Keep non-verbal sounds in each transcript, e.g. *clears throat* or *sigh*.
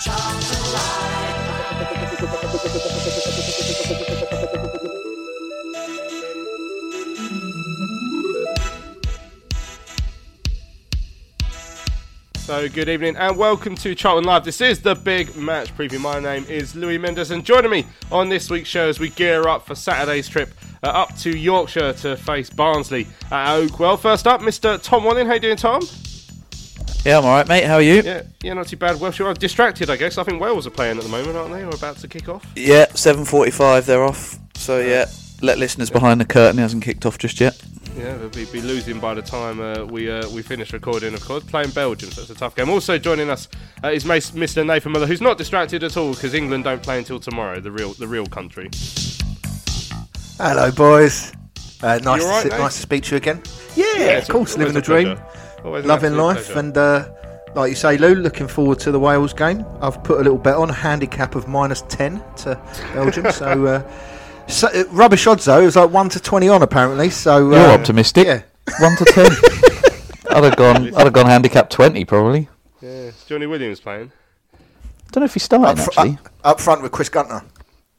So, good evening and welcome to Charlton Live. This is the big match preview. My name is Louis Mendes, and joining me on this week's show as we gear up for Saturday's trip uh, up to Yorkshire to face Barnsley at Oakwell. First up, Mr. Tom Walling. How you doing, Tom? Yeah, I'm alright, mate. How are you? Yeah, yeah, not too bad. Well, sure, I'm distracted, I guess. I think Wales are playing at the moment, aren't they? Or about to kick off? Yeah, 7.45, they're off. So, yeah, let listeners behind the curtain. It hasn't kicked off just yet. Yeah, they'll be, be losing by the time uh, we uh, we finish recording, of course. Playing Belgium, so it's a tough game. Also joining us uh, is Mr. Nathan Miller, who's not distracted at all because England don't play until tomorrow, the real the real country. Hello, boys. Uh, nice, You to alright, sit, nice to speak to you again. Yeah, it's of course, living a the dream, pleasure. Always an loving life, pleasure. and uh, like you say, Lou, looking forward to the Wales game. I've put a little bet on a handicap of minus ten to Belgium. so, *laughs* uh, so uh, rubbish odds though. It was like one to twenty on apparently. So You're uh, optimistic. Yeah, *laughs* 1 to 10. *laughs* I'd have gone I'd have gone handicap 20 probably. yeah, Johnny Williams playing. don't know if he's up, starting fr- actually. up, up front with Chris Gunter.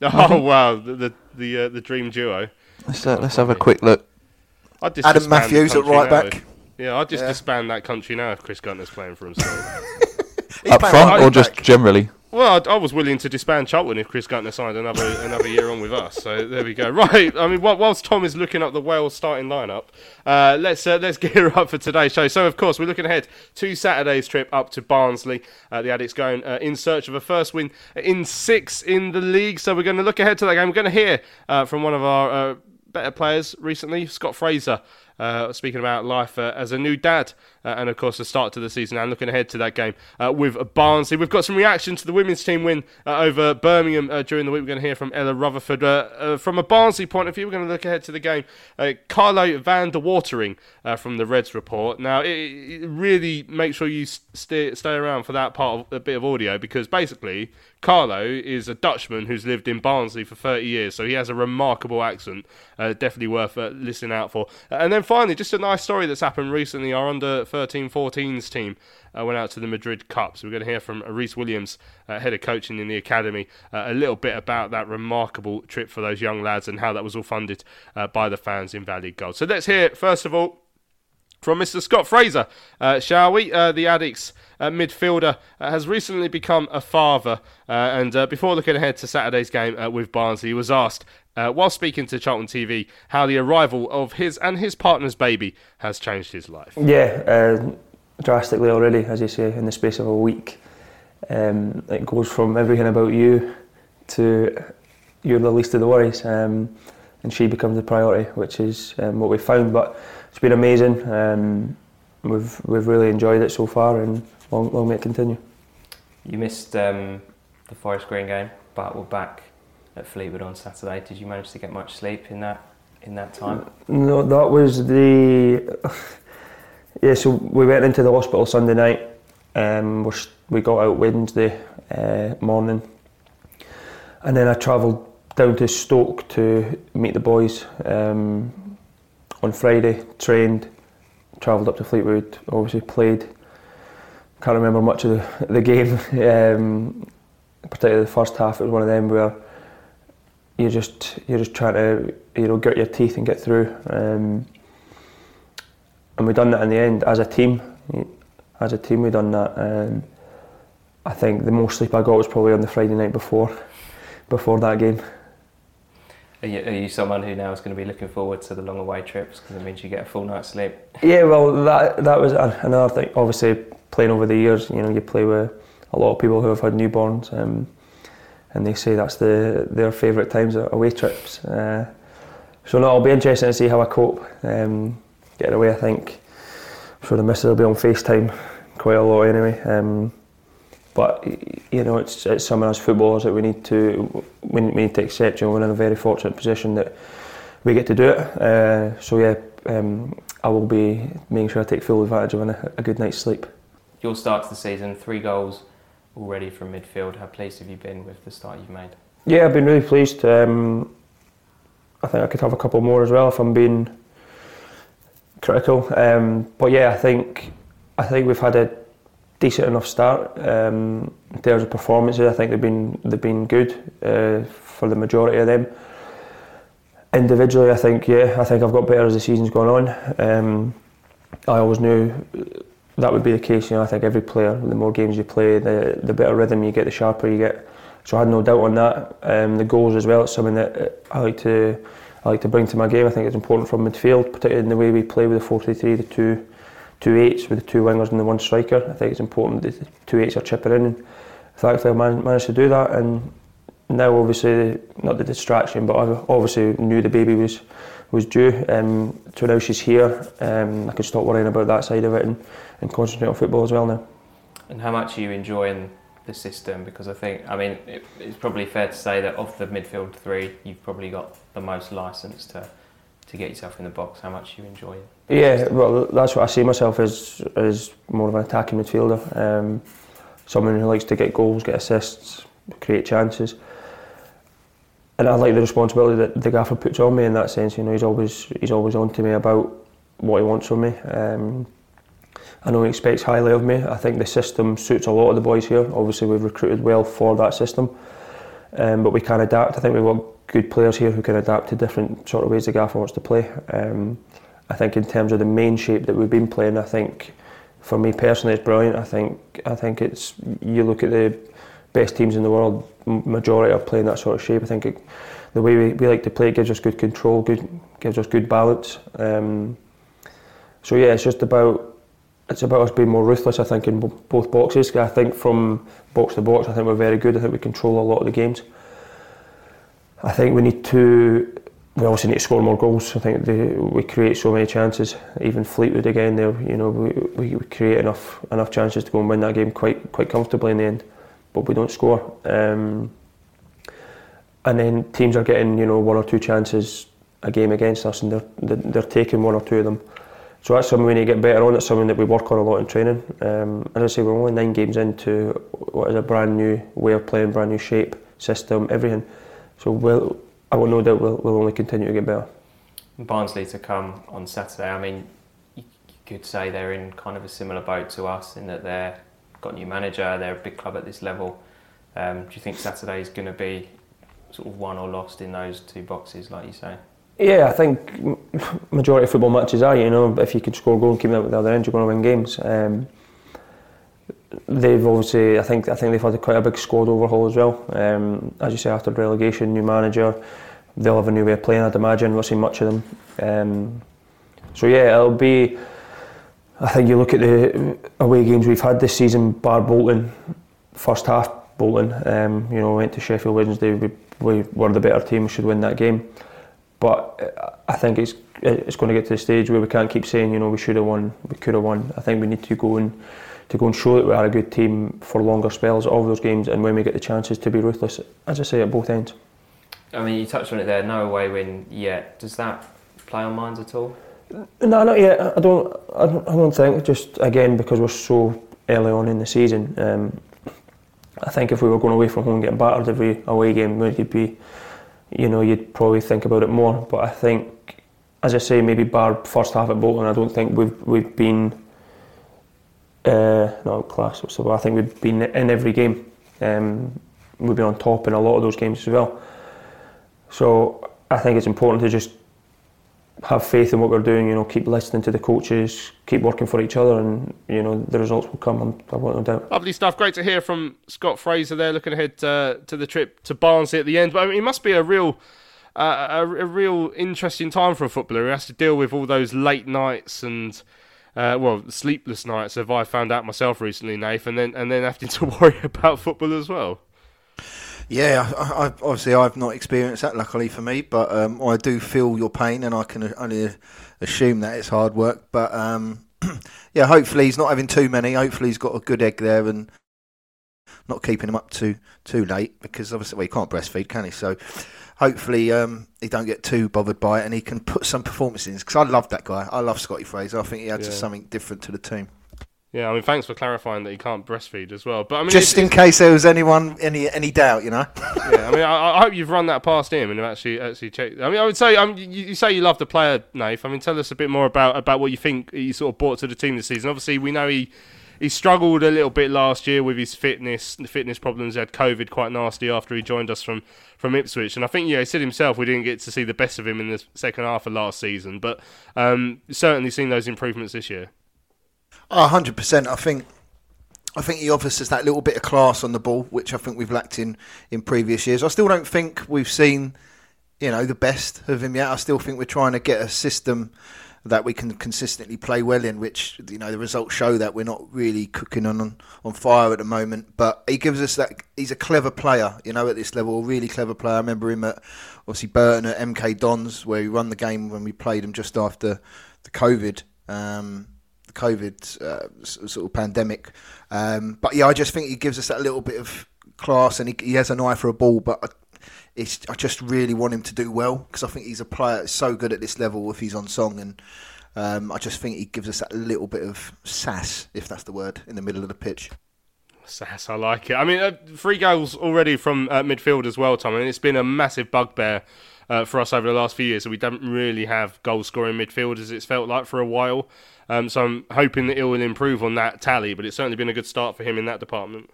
Oh wow, the the the, uh, the dream duo. Let's, uh, let's have a quick look. I'd Adam Matthews at right now. back. Yeah, I'd just Yeah. disband that country now if Chris Gunter's playing for himself. *laughs* Up front or just back. generally? well, I, I was willing to disband Charlton if Chris Gunter signed another another year on with us. So there we go. *laughs* Right, I mean, whilst Tom is looking up the Wales starting lineup, uh, let's uh, let's *laughs* gear up for today's show. So of course we're looking ahead to Saturday's trip up to Barnsley. Uh, the Addicts going uh, in search of a first win in six in the league. So we're going to look ahead to that game. We're going to hear uh, from one of our uh, better players recently, Scott Fraser. Uh, speaking about life uh, as a new dad, uh, and of course the start to the season, and looking ahead to that game uh, with Barnsley. We've got some reaction to the women's team win uh, over Birmingham during the week. We're going to hear from Ella Rutherford. From a Barnsley point of view, we're going to look ahead to the game. Carlo van der Watering from the Reds report. Now, it, it really make sure you stay, stay around for that part of a bit of audio because basically Carlo is a Dutchman who's lived in Barnsley for 30 years, so he has a remarkable accent. Definitely worth listening out for. And then finally, just a nice story that's happened recently. Our under 13 14s team uh, went out to the Madrid Cup. So we're going to hear from Reese Williams, uh, head of coaching in the academy, uh, a little bit about that remarkable trip for those young lads and how that was all funded uh, by the fans in Valley Gold. So let's hear, first of all, from Mr. Scott Fraser, uh, shall we? Uh, the Addicts midfielder has recently become a father, and before looking ahead to Saturday's game with Barnsley, he was asked, uh, while speaking to Charlton TV, how the arrival of his and his partner's baby has changed his life. Yeah, uh, drastically already, as you say, in the space of a week. Um, it goes from everything about you to you're the least of the worries, um, and she becomes the priority, which is um, what we found. But it's been amazing. Um, we've we've really enjoyed it so far, and long, long may it continue. You missed um, the Forest Green game, but we're back at Fleetwood on Saturday. Did you manage to get much sleep in that in that time? No, that was the. Yeah, so we went into the hospital Sunday night. Um, we got out Wednesday uh, morning, and then I travelled down to Stoke to meet the boys um, on Friday. Trained, travelled up to Fleetwood. Obviously played. Can't remember much of the, the game. *laughs* Um, particularly the first half. It was one of them where you're just you're just trying to you know grit your teeth and get through. Um, and we done that in the end as a team. As a team, we done that. And I think the most sleep I got was probably on the Friday night before, before that game. Are you, are you someone who now is going to be looking forward to the long away trips because it means you get a full night's sleep? Yeah, well, that that was another thing. Obviously, playing over the years, you know, you play with a lot of people who have had newborns, um, and they say that's the their favourite times away trips. Uh, so no, it'll be interesting to see how I cope. Um, getting away, I think. I'm sure the missus will be on FaceTime quite a lot anyway. Um, but you know, it's it's something as footballers that we need to we, we need to accept. You know, we're in a very fortunate position that we get to do it. Uh, so yeah, um, I will be making sure I take full advantage of a, a good night's sleep. Your start the season, three goals already from midfield. How pleased have you been with the start you've made? Yeah, I've been really pleased. Um, I think I could have a couple more as well if I'm being critical. Um, but yeah, I think I think we've had a decent enough start um, in terms of performances. I think they've been they've been good uh, for the majority of them. Individually, I think yeah, I think I've got better as the season's gone on. Um, I always knew that would be the case. You know, I think every player, the more games you play, the the better rhythm you get, the sharper you get. So I had no doubt on that. Um, the goals as well. It's something that I like to I like to bring to my game. I think it's important from midfield, particularly in the way we play with the 4-3-3, the two two eights with the two wingers and the one striker. I think it's important that the two eights are chipping in. And thankfully, I man- managed to do that. And now, obviously, not the distraction, but I obviously knew the baby was was due. Um, so now she's here. Um, I can stop worrying about that side of it and, and concentrate on football as well now. And how much are you enjoying the system? Because I think, I mean, it, it's probably fair to say that of the midfield three, you've probably got the most license to to get yourself in the box. How much you enjoy it? Yeah, well, that's what I see myself as as more of an attacking midfielder. Um, someone who likes to get goals, get assists, create chances. And I like the responsibility that the gaffer puts on me in that sense. You know, he's always he's always on to me about what he wants from me. Um, I know he expects highly of me. I think the system suits a lot of the boys here. Obviously, we've recruited well for that system, um, but we can adapt. I think we've got good players here who can adapt to different sort of ways the gaffer wants to play. Um, I think in terms of the main shape that we've been playing, I think for me personally it's brilliant. I think I think it's you look at the best teams in the world, majority are playing that sort of shape. I think it, the way we, we like to play gives us good control, good gives us good balance. Um, so yeah, it's just about it's about us being more ruthless. I think in both boxes. I think from box to box, I think we're very good. I think we control a lot of the games. I think we need to. We also need to score more goals. I think the, we create so many chances. Even Fleetwood again, there, you know, we, we create enough enough chances to go and win that game quite quite comfortably in the end, but we don't score. Um, and then teams are getting you know one or two chances a game against us, and they're they're taking one or two of them. So that's something we need to get better on. It's something that we work on a lot in training. Um, as I say, we're only nine games into what is a brand new way of playing, brand new shape, system, everything. So we'll, I will no doubt we'll, we'll only continue to get better. Barnsley to come on Saturday. I mean, you could say they're in kind of a similar boat to us in that they've got a new manager. They're a big club at this level. Um, do you think Saturday is going to be sort of won or lost in those two boxes, like you say? Yeah, I think majority of football matches are. You know, if you can score a goal and keep them at the other end, you're going to win games. Um, they've obviously, I think, I think they've had quite a big squad overhaul as well. Um, as you say, after relegation, new manager, they'll have a new way of playing. I'd imagine we'll see much of them. Um, so yeah, it'll be. I think you look at the away games we've had this season, bar Bolton, first half Bolton. Um, you know, went to Sheffield Wednesday. We, we were the better team. We should win that game. But I think it's it's going to get to the stage where we can't keep saying, you know, we should have won, we could have won. I think we need to go and to go and show that we are a good team for longer spells of those games and when we get the chances to be ruthless, as I say, at both ends. I mean, you touched on it there, no away win yet. Does that play on minds at all? No, not yet. I don't. I don't, I don't think. Just again because we're so early on in the season. Um, I think if we were going away from home getting battered every away game, would be, you know, you'd probably think about it more. But I think, as I say, maybe bar first half at Bolton, I don't think we've we've been uh, not class. So I think we've been in every game. Um, we've been on top in a lot of those games as well. So I think it's important to just have faith in what we're doing. You know, keep listening to the coaches, keep working for each other, and you know the results will come. I've got no doubt. Lovely stuff. Great to hear from Scott Fraser there. Looking ahead uh, to the trip to Barnsley at the end. But I mean, it must be a real. Uh, a, a real interesting time for a footballer who has to deal with all those late nights and uh, well, sleepless nights have I found out myself recently, Nath, and then and then having to *laughs* worry about football as well. Yeah, I, I, obviously I've not experienced that, luckily for me, but um, I do feel your pain, and I can only assume that it's hard work. But um, *clears throat* yeah, hopefully he's not having too many. Hopefully he's got a good egg there, and not keeping him up too too late because obviously well, he can't breastfeed, can he? So hopefully um, he don't get too bothered by it and he can put some performances in. Because I love that guy. I love Scotty Fraser. I think he adds Yeah. something different to the team. Yeah, I mean, thanks for clarifying that he can't breastfeed as well. But I mean, Just in case there was anyone any any doubt, you know. yeah, I mean, I, I hope you've run that past him and have actually actually checked. I mean, I would say, um, you, you say you love the player, Nath. I mean, tell us a bit more about about what you think he sort of brought to the team this season. Obviously, we know he he struggled a little bit last year with his fitness, the fitness problems. He had COVID quite nasty after he joined us from from Ipswich, and I think yeah, he said himself we didn't get to see the best of him in the second half of last season, but um, certainly seen those improvements this year. Oh, 100%. I think I think he offers us that little bit of class on the ball, which I think we've lacked in, in previous years. I still don't think we've seen, you know, the best of him yet. I still think we're trying to get a system that we can consistently play well in, which you know the results show that we're not really cooking on on fire at the moment. But he gives us that he's a clever player, you know, at this level, a really clever player. I remember him at obviously Burton at MK Dons, where he run the game when we played him just after the COVID. Um, COVID uh, sort of pandemic. Um, but yeah, I just think he gives us that little bit of class, and he, he has an eye for a ball. But I, it's, I just really want him to do well because I think he's a player that's so good at this level if he's on song, and um, I just think he gives us that little bit of sass, if that's the word, in the middle of the pitch. Sass, I like it. I mean, uh, three goals already from uh, midfield as well, Tom. I mean, it's been a massive bugbear uh, for us over the last few years. So we don't really have goal scoring midfielders. It's felt like for a while. Um, so I'm hoping that it will improve on that tally. But it's certainly been a good start for him in that department.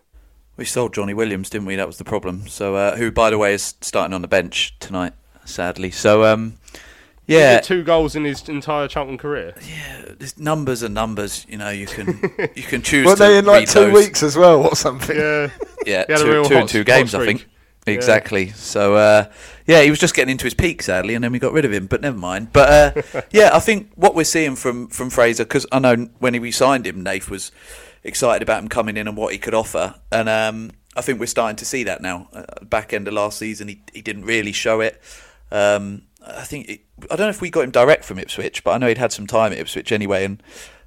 We sold Johnny Williams, didn't we? That was the problem. So, uh, who, by the way, is starting on the bench tonight, sadly. So, um, yeah, two goals in his entire Charlton career. Yeah. There's numbers and numbers. You know, you can *laughs* you can choose. Were to they in like two those. weeks as well, or something? Yeah, Yeah, He had a two, two hot- two games, I streak. think. Exactly. So, uh, yeah, he was just getting into his peak, sadly, and then we got rid of him. But never mind. But uh, *laughs* yeah, I think what we're seeing from from Fraser, because I know when we signed him, Nath was excited about him coming in and what he could offer, and um, I think we're starting to see that now. Uh, back end of last season, he he didn't really show it. Um, I think it, I don't know if we got him direct from Ipswich, but I know he'd had some time at Ipswich anyway, and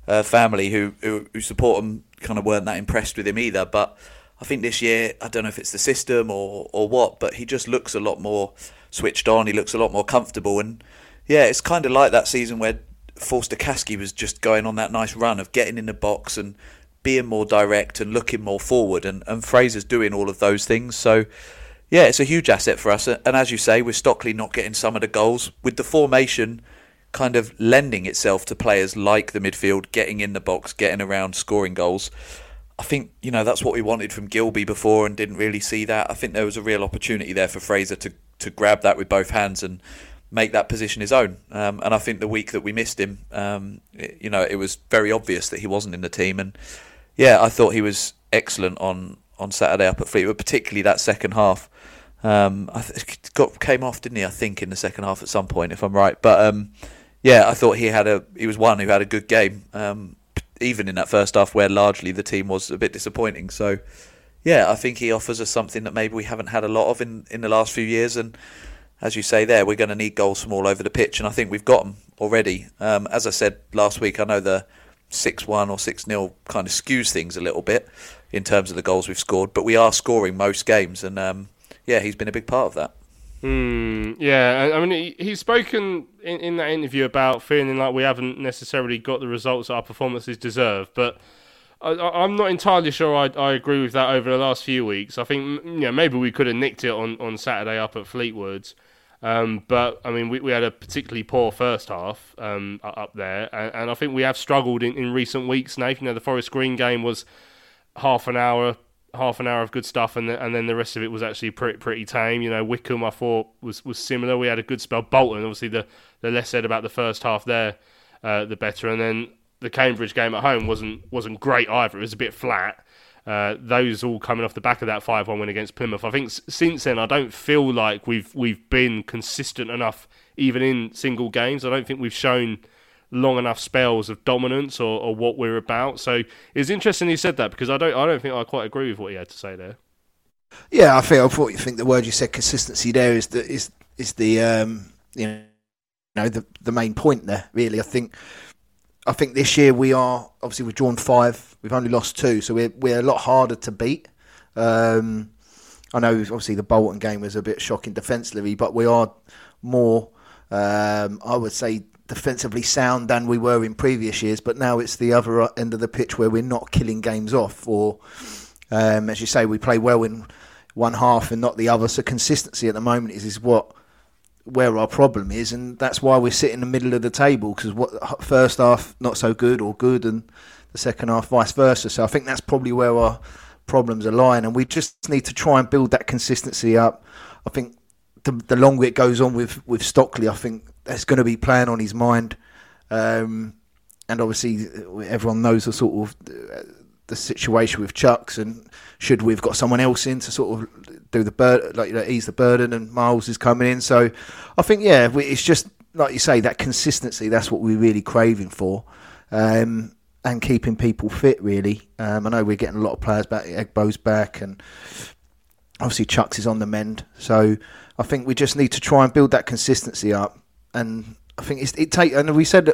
uh, family who, who who support him kind of weren't that impressed with him either. But I think this year, I don't know if it's the system or or what, but he just looks a lot more switched on. He looks a lot more comfortable, and yeah, it's kind of like that season where Forster-Caskey was just going on that nice run of getting in the box and being more direct and looking more forward, and, and Fraser's doing all of those things. So yeah, it's a huge asset for us. And as you say, with Stockley not getting some of the goals, with the formation kind of lending itself to players like the midfield getting in the box, getting around, scoring goals. I think you know that's what we wanted from Gilbey before, and didn't really see that. I think there was a real opportunity there for Fraser to to grab that with both hands and make that position his own. Um, and I think the week that we missed him, um, it- you know, it was very obvious that he wasn't in the team. And yeah, I thought he was excellent on on Saturday up at Fleetwood, particularly that second half. Um, I th- got came off, didn't he? I think in the second half at some point, if I'm right. But um, yeah, I thought he had a he was one who had a good game, um, even in that first half where largely the team was a bit disappointing. So yeah, I think he offers us something that maybe we haven't had a lot of in in the last few years. And as you say, there we're going to need goals from all over the pitch, and I think we've got them already. Um, as I said last week, I know the six one or six 0 kind of skews things a little bit in terms of the goals we've scored, but we are scoring most games, and um, yeah, he's been a big part of that. Hmm. yeah, I mean, he, he's spoken in, in that interview about feeling like we haven't necessarily got the results that our performances deserve, but I, I'm not entirely sure I, I agree with that over the last few weeks. I think mm, you know maybe we could have nicked it on, on Saturday up at Fleetwood, um, but I mean we, we had a particularly poor first half um, up there, and, and I think we have struggled in, in recent weeks. Nathan, you know, the Forest Green game was half an hour half an hour of good stuff and the, and then the rest of it was actually pretty pretty tame. You know Wycombe I thought was was similar. We had a good spell. Bolton obviously the the less said about the first half there uh, the better. And then the Cambridge game at home wasn't wasn't great either. It was a bit flat. Uh, those all coming off the back of that 5-1 win against Plymouth. I think since then I don't feel like we've we've been consistent enough even in single games. I don't think we've shown long enough spells of dominance or, or what we're about. So it's interesting he said that because I don't I don't think I quite agree with what he had to say there. Yeah, I think I thought you think the word you said consistency there is the is is the um you know the the main point there really. I think I think this year we are obviously we've drawn five, we've only lost two, so we're we're a lot harder to beat. Um, I know obviously the Bolton game was a bit shocking defensively, but we are more, um, I would say, defensively sound than we were in previous years. But now it's the other end of the pitch where we're not killing games off, or um, as you say, we play well in one half and not the other. So consistency at the moment is is what where our problem is, and that's why we're sitting in the middle of the table because what first half not so good or good, and the second half vice versa. So I think that's probably where our problems are lying, and we just need to try and build that consistency up. I think the, the longer it goes on with with Stockley, I think there's going to be playing on his mind, um, and obviously everyone knows the sort of the situation with Chuks, and should we've got someone else in to sort of do the burden, like you know, ease the burden, and Miles is coming in, so I think yeah, it's just like you say that consistency. That's what we're really craving for. Um, and keeping people fit. Really, um, I know we're getting a lot of players back. Egbo's back, and obviously Chuks is on the mend. So I think we just need to try and build that consistency up. And I think it's, it take. And we said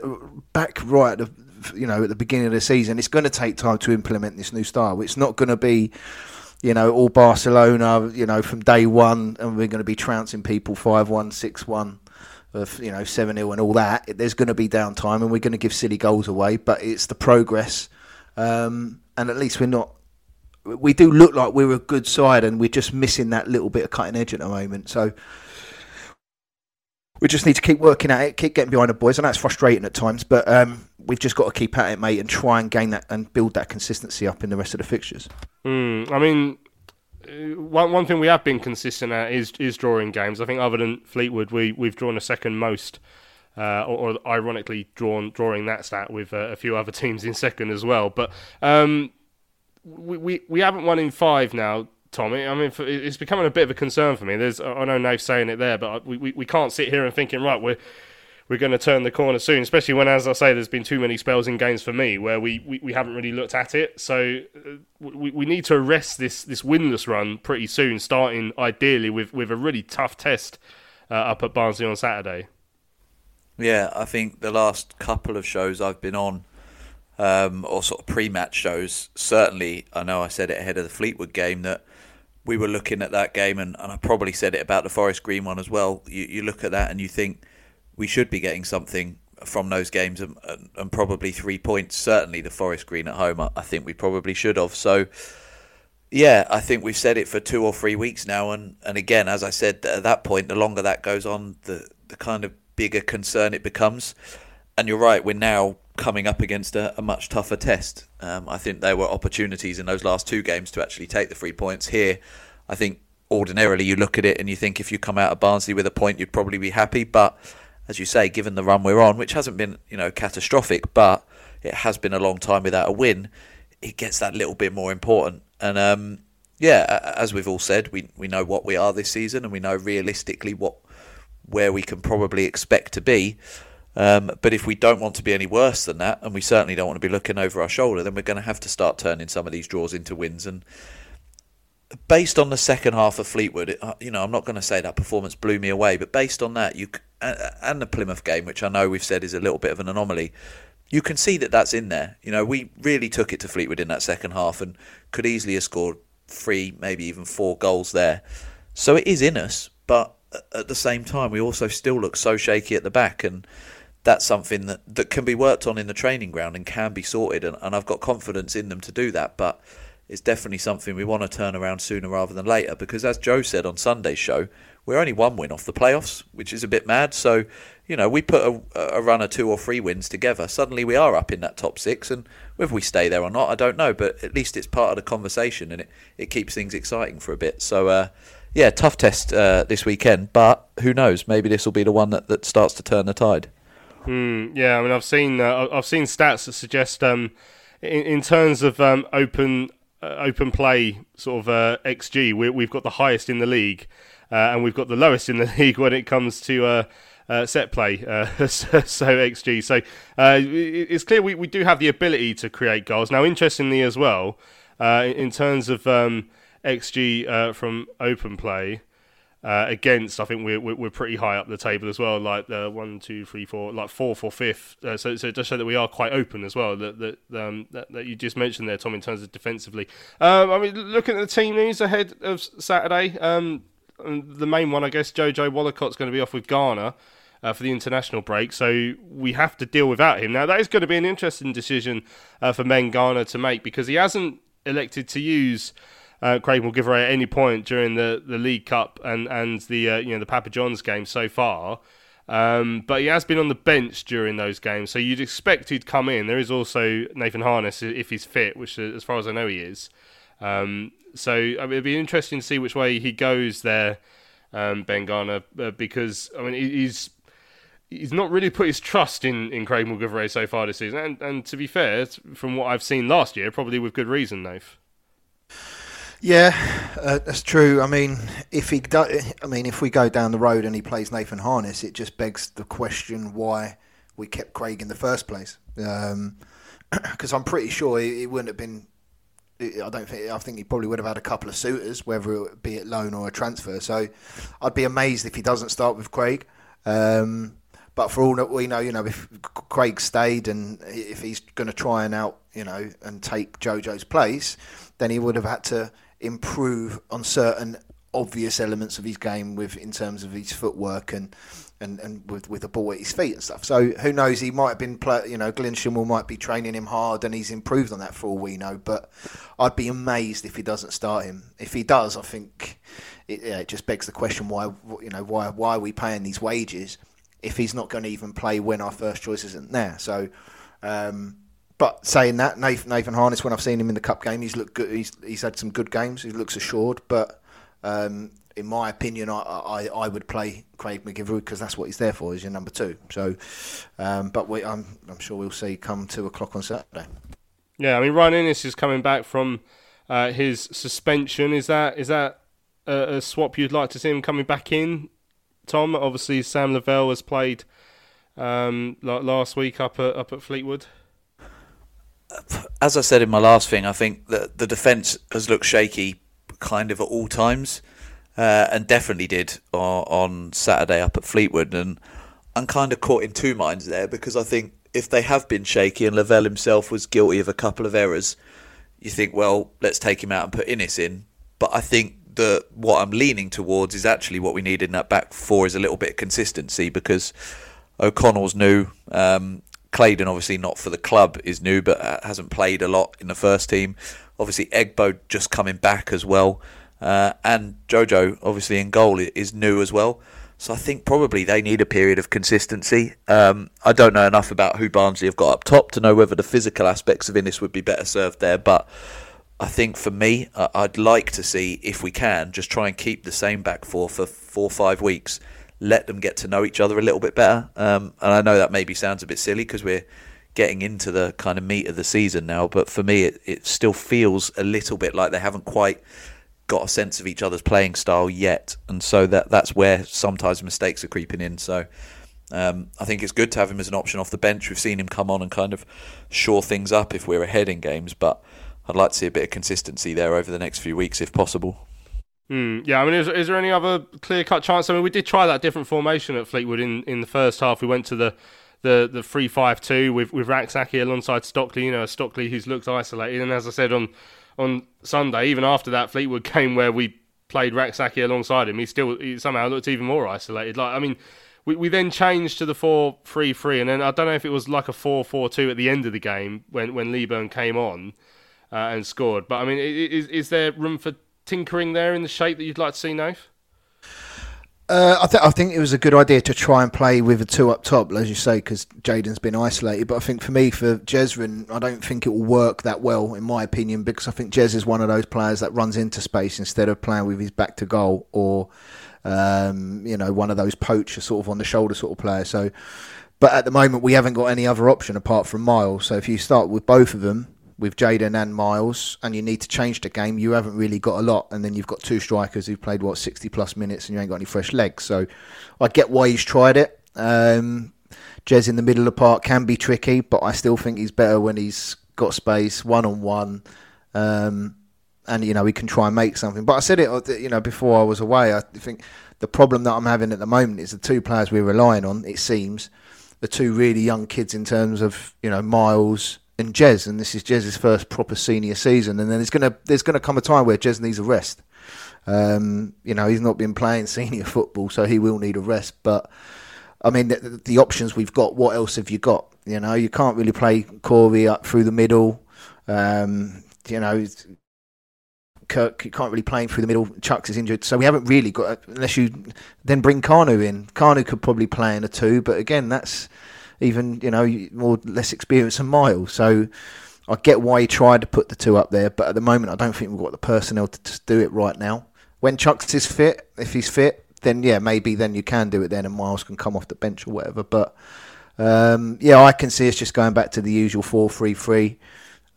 back right at the, you know at the beginning of the season, it's going to take time to implement this new style. It's not going to be. You know, all Barcelona, you know, from day one, and we're going to be trouncing people 5 1, 6 1 of you know seven 0 and all that. There's going to be downtime, and we're going to give silly goals away. But it's the progress, um, and at least we're not. We do look like we're a good side, and we're just missing that little bit of cutting edge at the moment. So we just need to keep working at it, keep getting behind the boys. I know it's frustrating at times, but um, we've just got to keep at it, mate, and try and gain that and build that consistency up in the rest of the fixtures. Mm, I mean, uh, one one thing we have been consistent at is is drawing games. I think other than Fleetwood, we we've drawn the second most. Uh, or, or, ironically drawn drawing that stat with uh, a few other *laughs* teams in second as well. But um, we, we we haven't won in five now, Tommy. I mean, it's becoming a bit of a concern for me. There's I know Nave's saying it there, but we, we, we can't sit here and thinking right we're we're going to turn the corner soon, especially when, as I say, there's been too many spells in games for me where we, we, we haven't really looked at it. So uh, we, we need to arrest this this winless run pretty soon, starting ideally with, with a really tough test uh, up at Barnsley on Saturday. Yeah, I think the last couple of shows I've been on, um, or sort of pre-match shows, certainly I know I said it ahead of the Fleetwood game that we were looking at that game, and, and I probably said it about the Forest Green one as well. You, you look at that and you think we should be getting something from those games and, and, and, probably three points. Certainly, the Forest Green at home, I, I think we probably should have. So, yeah, I think we've said it for two or three weeks now, and, and again, as I said at that point, the longer that goes on, the the kind of bigger concern it becomes. And you're right, we're now coming up against a, a much tougher test. Um, I think there were opportunities in those last two games to actually take the three points. Here, I think ordinarily you look at it and you think if you come out of Barnsley with a point, you'd probably be happy, but as you say, given the run we're on, which hasn't been you know catastrophic, but it has been a long time without a win, it gets that little bit more important. And um, yeah, as we've all said, we we know what we are this season, and we know realistically what where we can probably expect to be. Um, but if we don't want to be any worse than that, and we certainly don't want to be looking over our shoulder, then we're going to have to start turning some of these draws into wins. And based on the second half of Fleetwood, it, uh, you know, I'm not going to say that performance blew me away, but based on that, you and the Plymouth game, which I know we've said is a little bit of an anomaly, you can see that that's in there. You know, we really took it to Fleetwood in that second half and could easily have scored three, maybe even four goals there. So it is in us, but at the same time, we also still look so shaky at the back, and that's something that, that can be worked on in the training ground and can be sorted. And, and I've got confidence in them to do that, but it's definitely something we want to turn around sooner rather than later because, as Joe said on Sunday's show, we're only one win off the playoffs, which is a bit mad. So, you know, we put a, a run of two or three wins together. Suddenly we are up in that top six, and whether we stay there or not, I don't know. But at least it's part of the conversation, and it, it keeps things exciting for a bit. So, uh, yeah, tough test uh, this weekend, but who knows? Maybe this will be the one that, that starts to turn the tide. Hmm, yeah, I mean, I've seen uh, I've seen stats that suggest um, in, in terms of um, open uh, open play sort of uh, xG, we, have got the highest in the league, uh, and we've got the lowest in the *laughs* league when it comes to uh, uh, set play. Uh, *laughs* so, xG, so it's clear we, we do have the ability to create goals. Now, interestingly as well, in terms of um, xG from open play. Uh, against, I think we're, we're pretty high up the table as well, like uh, one, two, three, four, like fourth or fifth. Uh, so, so it does show that we are quite open as well. That that, um, that, that you just mentioned there, Tom, in terms of defensively. Um, I mean, looking at the team news ahead of Saturday, um, the main one, I guess, Jojo Wollacott's going to be off with Ghana. Uh, for the international break, so we have to deal without him. Now that is going to be an interesting decision uh, for Ben Garner to make because he hasn't elected to use uh, Craig McGillivray at any point during the, the League Cup and and the uh, you know the Papa John's game so far. Um, but he has been on the bench during those games, so you'd expect he'd come in. There is also Nathan Harness if he's fit, which as far as I know he is. Um, so I mean, it'd be interesting to see which way he goes there, um, Ben Garner, uh, because I mean he's he's not really put his trust in, in Craig McGillivray so far this season, and, and to be fair, from what I've seen last year, probably with good reason, Nath. Yeah, uh, that's true. I mean, if he, do, I mean, if we go down the road and he plays Nathan Harness, it just begs the question why we kept Craig in the first place. Because um, *clears throat* I'm pretty sure it, wouldn't have been. I don't think. I think he probably would have had a couple of suitors, whether it be it loan or a transfer. So, I'd be amazed if he doesn't start with Craig. Um, but for all that we know, you know, if Craig stayed and if he's going to try and out, you know, and take Jojo's place, then he would have had to improve on certain obvious elements of his game with in terms of his footwork and and, and with with the ball at his feet and stuff. So who knows? He might have been, play, you know, Glenn Schimmel might be training him hard, and he's improved on that for all we know. But I'd be amazed if he doesn't start him. If he does, I think it, yeah, it just begs the question why you know why why are we paying these wages if he's not going to even play when our first choice isn't there? So. Um, but saying that, Nathan, Nathan Harness, when I've seen him in the cup game, he's looked good. He's he's had some good games. He looks assured. But um, in my opinion, I, I, I would play Craig McGillivray because that's what he's there for. He's your number two. So, um, but we, I'm I'm sure we'll see come two o'clock on Saturday. Yeah, I mean Ryan Inniss is coming back from uh, his suspension. Is that is that a, a, swap you'd like to see him coming back in? Tom, obviously Sam Lavelle has played um, last week up at up at Fleetwood as I said in my last thing, I think that the defence has looked shaky kind of at all times, uh, and definitely did on, on Saturday up at Fleetwood. And I'm kind of caught in two minds there because I think if they have been shaky and Lavelle himself was guilty of a couple of errors, you think, well, let's take him out and put Inniss in. But I think that what I'm leaning towards is actually what we need in that back four is a little bit of consistency because O'Connell's new. Um, Clayden, obviously not for the club, is new, but uh, hasn't played a lot in the first team. Obviously, Egbo just coming back as well, uh, and Jojo, obviously in goal, is new as well. So I think probably they need a period of consistency. Um, I don't know enough about who Barnsley have got up top to know whether the physical aspects of Inniss would be better served there, but. I think for me, I'd like to see if we can just try and keep the same back four for four or five weeks let them get to know each other a little bit better. Um, and I know that maybe sounds a bit silly because we're getting into the kind of meat of the season now, but for me, it, it still feels a little bit like they haven't quite got a sense of each other's playing style yet, and so that that's where sometimes mistakes are creeping in. So. Um, I think it's good to have him as an option off the bench. We've seen him come on and kind of shore things up if we're ahead in games, but I'd like to see a bit of consistency there over the next few weeks if possible. Mm, yeah, I mean, is, is there any other clear cut chance? I mean, we did try that different formation at Fleetwood in, in the first half. We went to the the the three five two with with Rak-Sakyi alongside Stockley. You know, Stockley who's looked isolated, and as I said on on Sunday, even after that Fleetwood *laughs* game where we played Rak-Sakyi alongside him, he still he somehow looked even more isolated. Like, I mean. We, we then changed to the 4 3 3, and then I don't know if it was like a 4 4 2 at the end of the game when, when Leaburn came on uh, and scored. But I mean, is, is there room for tinkering there in the shape that you'd like to see, Nath? Uh, I, th- I think it was a good idea to try and play with a two up top, as you say, because Jayden's been isolated. But I think for me, for Jesurun, I don't think it will work that well, in my opinion, because I think Jez is one of those players that runs into space instead of playing with his back to goal or, um, you know, one of those poacher sort of on the shoulder sort of player. So, but at the moment, we haven't got any other option apart from Miles. So if you start with both of them, with Jayden and Miles, and you need to change the game, you haven't really got a lot. And then you've got two strikers who've played what sixty plus minutes, and you ain't got any fresh legs. So I get why he's tried it. Um, Jez in the middle of the park can be tricky, but I still think he's better when he's got space, one on one. and you know he can try and make something. But I said it, uh, you know, before I was away. I think the problem that I'm having at the moment is the two players we're relying on. It seems the two really young kids in terms of you know Miles and Jez, and this is Jez's first proper senior season. And then there's gonna there's gonna come a time where Jez needs a rest. Um, you know, he's not been playing *laughs* senior football, so he will need a rest. But I mean, the, the options we've got. What else have you got? You know, you can't really play Corey up through the middle. Um, you know, Kirk you can't really play him through the middle. Chuks is injured, so we haven't really got unless you then bring Kanu in. Kanu could probably play in a two, but again, that's even you know more less experience than Miles. So I get why he tried to put the two up there, but at the moment, I don't think we've got the personnel to, to do it right now. When Chuks is fit, if he's fit, then yeah, maybe then you can do it then, and Miles can come off the bench or whatever. But um, yeah, I can see us just going back to the usual four-three-three.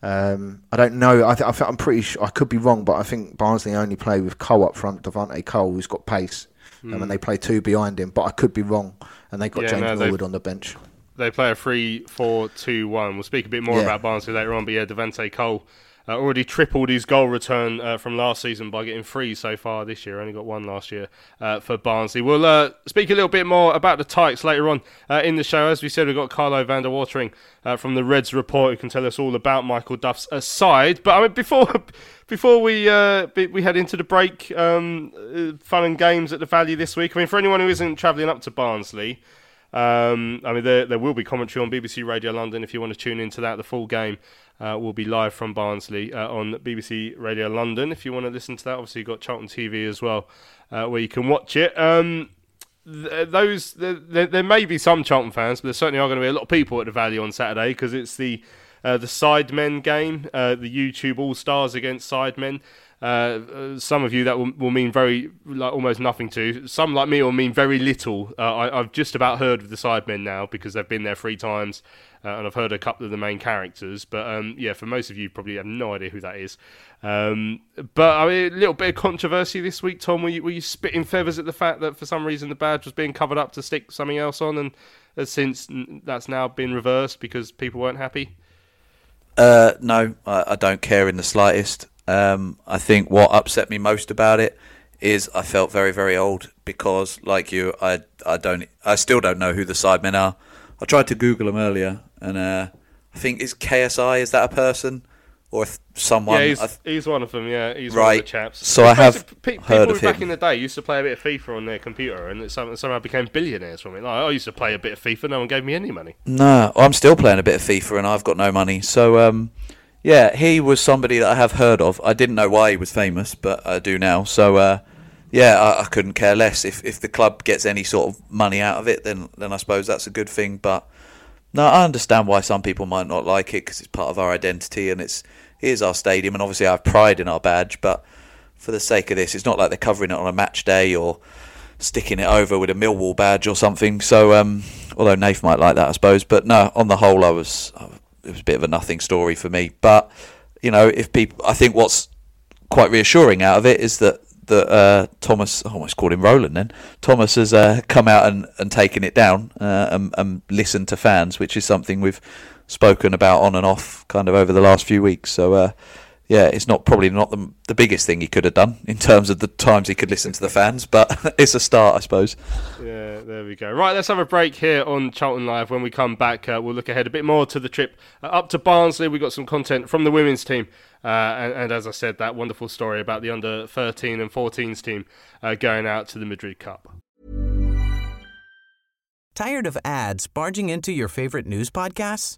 Um, I don't know. I, th- I am pretty sure I could be wrong, but I think Barnsley only play with Cole up front, Devante Cole, who's got pace, mm. and then they play two behind him. But I could be wrong, and they've got yeah, James no, Norwood on the bench. They play a 3-4-2-1. We'll speak a bit more yeah. about Barnsley later on, but yeah, Devante Cole uh, already tripled his goal return uh, from last season by getting three so far this year. Only got one last year uh, for Barnsley. We'll uh, speak a little bit more about the Tykes later on uh, in the show. As we said, we've got Carlo van der Watering uh, from the Reds report who can tell us all about Michael Duff's side. But I mean, before *laughs* before we we head into the break, um, fun and games at the Valley this week. I mean, for anyone who isn't travelling up to Barnsley. Um, I mean, there, there will be commentary on BBC Radio London if you want to tune into that. The full game uh, will be live from Barnsley uh, on BBC Radio London. If you want to listen to that, obviously you've got Charlton TV as well, uh, where you can watch it. Um, th- those there, there, may be some Charlton fans, but there certainly are going to be a lot of people at the Valley on Saturday because it's the uh, the Sidemen game, uh, the YouTube All Stars against Sidemen. Uh, some of you that will, will, mean very like almost nothing to. Some like me will mean very little. Uh, I, have just about heard of the Sidemen now because they've been there three times, uh, and I've heard a couple of the main characters. But um, yeah, for most of you, probably have no idea who that is. Um, but I mean, a little bit of controversy this week, Tom. Were you, were you spitting feathers at the fact that for some reason the badge was being covered up to stick something else on, and since that's now been reversed because people weren't happy? Uh, no, I, I, don't care in the slightest. Um, I think what upset me most about it is I felt very, very old because, like you, I I don't, I still don't know who the sidemen are. I tried to Google them earlier, and uh, I think is KSI is that a person or someone? Yeah, he's, th- he's one of them. Yeah, he's right. one of the chaps. So I have pe- heard of back him. in the day used to play a bit of FIFA on their computer, and it somehow became billionaires from it. Like, I used to play a bit of FIFA, no one gave me any money. No, I'm still playing a bit of FIFA, and I've got no money. So um, yeah, he was somebody that I have heard of. I didn't know why he was famous, but I do now. So, uh, yeah, I, I, couldn't care less. If if the club gets any sort of money out of it, then then I suppose that's a good thing. But no, I understand why some people might not like it because it's part of our identity and it's it is our stadium, and obviously I have pride in our badge. But for the sake of this, it's not like they're covering it on a match day or sticking it over with a Millwall badge or something. So, um, although Nath might like that, I suppose. But no, on the whole, I was it was a bit of a nothing story for me. But you know, if people, I think what's quite reassuring out of it is that that uh, Thomas, I almost called him Roland then. Thomas has uh, come out and, and taken it down uh, and, and listened to fans, which is something we've spoken about on and off kind of over the last few weeks. So uh, yeah, it's not probably not the, the biggest thing he could have done in terms of the times he could listen to the fans, but *laughs* it's a start, I suppose. Yeah, there we go. Right, let's have a break here on Charlton Live. When we come back, uh, we'll look ahead a bit more to the trip uh, up to Barnsley. We've got some content from the women's team. Uh, and, and, as I said, that wonderful story about the under 13 and 14s team uh, going out to the Madrid Cup. Tired of ads barging into your favorite news podcasts?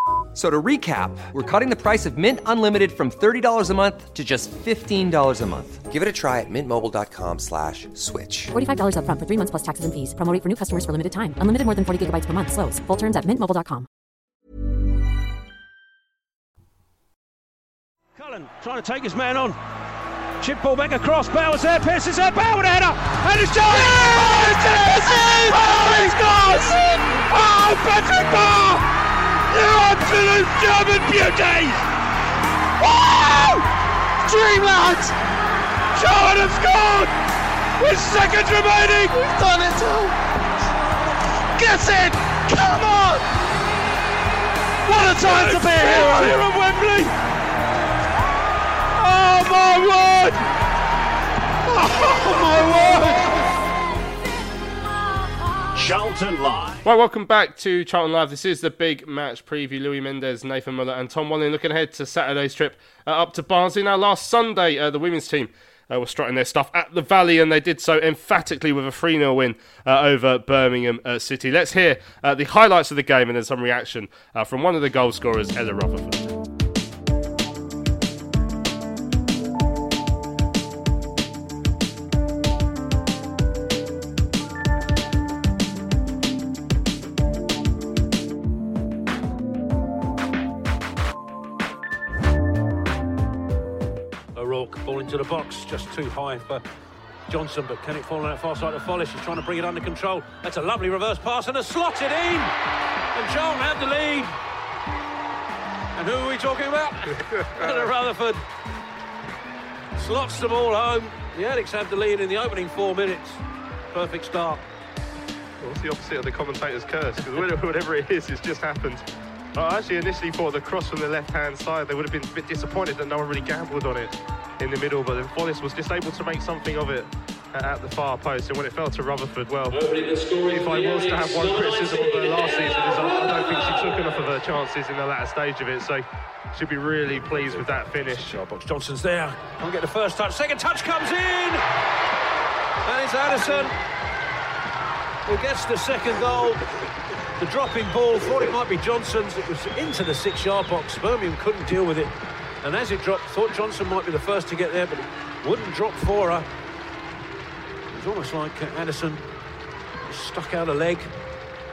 So to recap, we're cutting the price of Mint Unlimited from $30 a month to just $15 a month. Give it a try at mintmobile.com slash switch. $45 upfront for three months plus taxes and fees. Promo rate for new customers for limited time. Unlimited more than 40 gigabytes per month. Slows. Full terms at mintmobile.com. Cullen trying to take his man on. Chip ball back across. Bowers there. Pearce is there. Bauer with a header. And it's John. Oh, it's it! Oh, he scores! Oh, oh, Patrick Bauer! You absolute German beauty! Wow! Dreamland! Charlton have scored! With seconds remaining! We've done it all! Get in! Come on! What a time to be a hero here at Wembley! Oh my word! *laughs* Oh my word! Charlton Live. Right, welcome back to Charlton Live. This is the big match preview. Louis Mendes, Nathan Muller, and Tom Walling looking ahead to Saturday's trip uh, up to Barnsley. Now, last Sunday, uh, the women's team uh, were strutting their stuff at the Valley, and they did so emphatically with a 3 0 win uh, over Birmingham uh, City. Let's hear uh, the highlights of the game and then some reaction from one of the goal scorers, Ella Rutherford. Into the box, just too high for Johnson, but can it fall on that far side of Follis? He's trying to bring it under control. That's a lovely reverse pass and a slotted in! And Charlton have the lead. And who are we talking about? *laughs* Ella Rutherford slots the ball home. The Addicks have the lead in the opening four minutes. Perfect start. Well, it's the opposite of the commentator's curse, because whatever it is, it's just happened. I actually initially thought the cross from the left-hand side, they would have been a bit disappointed that no one really gambled on it in the middle, but then Follis was just able to make something of it at the far post. And when it fell to Rutherford, well, if I was to have one criticism of her last season, is I don't think she took enough of her chances in the latter stage of it. So should be really pleased with that finish. Box Johnson's there. Can't get the first touch. Second touch comes in, and it's Addison who gets the second goal. The dropping ball, thought it might be Johnson's. It was into the six-yard box. Birmingham couldn't deal with it. And as it dropped, thought Johnson might be the first to get there, but it wouldn't drop for her. It was almost like uh, Addison stuck out a leg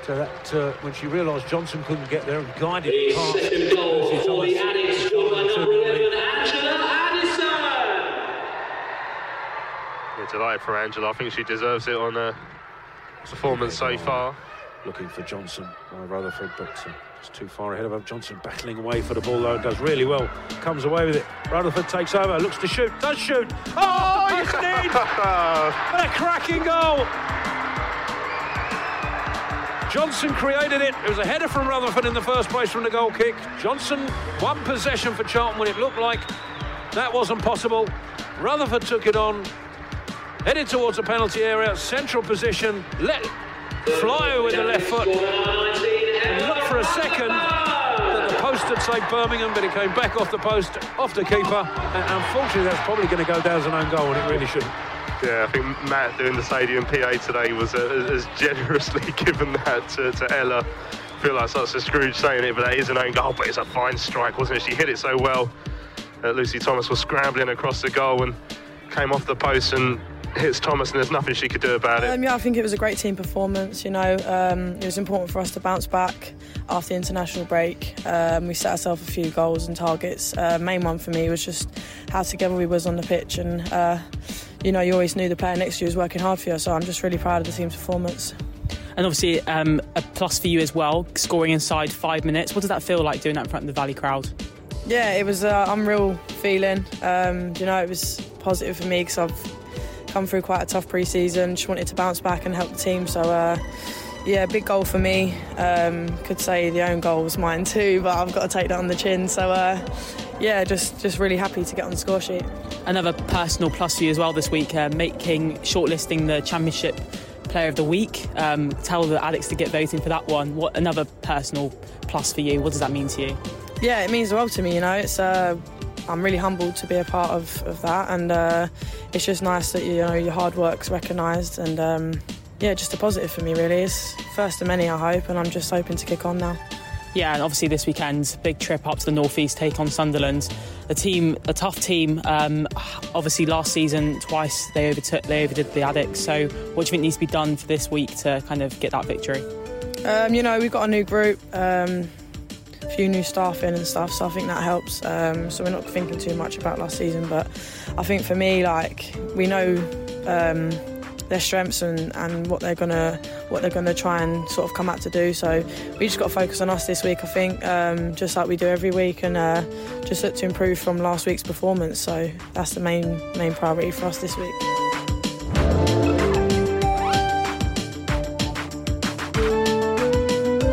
to that uh, when she realised Johnson couldn't get there and guided the past. Second goal for the Addicks, Angela Addison. Yeah, delighted for Angela. I think she deserves it on her performance so far. Looking for Johnson by Rutherford, but. Uh, it's too far ahead of him. Johnson battling away for the ball, though, does really well. Comes away with it. Rutherford takes over, looks to shoot, does shoot. Oh, *laughs* yes, indeed! what a cracking goal! Johnson created it. It was a header from Rutherford in the first place from the goal kick. Johnson, one possession for Charlton when it looked like that wasn't possible. Rutherford took it on, headed towards the penalty area, central position, let fly with the left foot looked for a second that the post had saved Birmingham, but it came back off the post, off the keeper. And unfortunately, that's probably going to go down as an own goal, and it really shouldn't. Yeah, I think Matt doing the stadium PA today was uh, as generously *laughs* given that to, to Ella. I feel like such a Scrooge saying it, but that is an own goal. But it's a fine strike, wasn't it? She hit it so well. Uh, Lucy Thomas was scrambling across the goal and came off the post and hits Thomas, and there's nothing she could do about it. Um, yeah, I think it was a great team performance. You know, um, it was important for us to bounce back after the international break. Um, we set ourselves a few goals and targets. Uh, main one for me was just how together we was on the pitch, and uh, you know, you always knew the player next to you was working hard for you. So I'm just really proud of the team's performance. And obviously, um, a plus for you as well, scoring inside five minutes. What does that feel like doing that in front of the Valley crowd? Yeah, it was an unreal feeling. Um, you know, it was positive for me because I've come through quite a tough pre-season. Just wanted to bounce back and help the team. So. Uh, yeah, big goal for me. Um, could say the own goal was mine too, but I've got to take that on the chin. So, uh, yeah, just just really happy to get on the score sheet. Another personal plus for you as well this week, uh, making shortlisting the Championship Player of the Week. Um, tell the Addicks to get voting for that one. What another personal plus for you? What does that mean to you? Yeah, it means well to me. You know, it's uh, I'm really humbled to be a part of, of that, and uh, it's just nice that you know your hard work's recognised, and um, yeah, just a positive for me really. It's first of many, I hope, and I'm just hoping to kick on now. Yeah, and obviously this weekend, big trip up to the northeast, take on Sunderland, a team, a tough team. Um, obviously, last season twice they overtook, they overdid the Addicks. So, what do you think needs to be done for this week to kind of get that victory? Um, you know, we've got a new group, um, few new staff in and stuff, so I think that helps. Um, so we're not thinking too much about last season, but I think for me, like we know um, their strengths and, and what they're gonna what they're gonna try and sort of come out to do. So we just got to focus on us this week. I think um, just like we do every week, and uh, just look to improve from last week's performance. So that's the main main priority for us this week.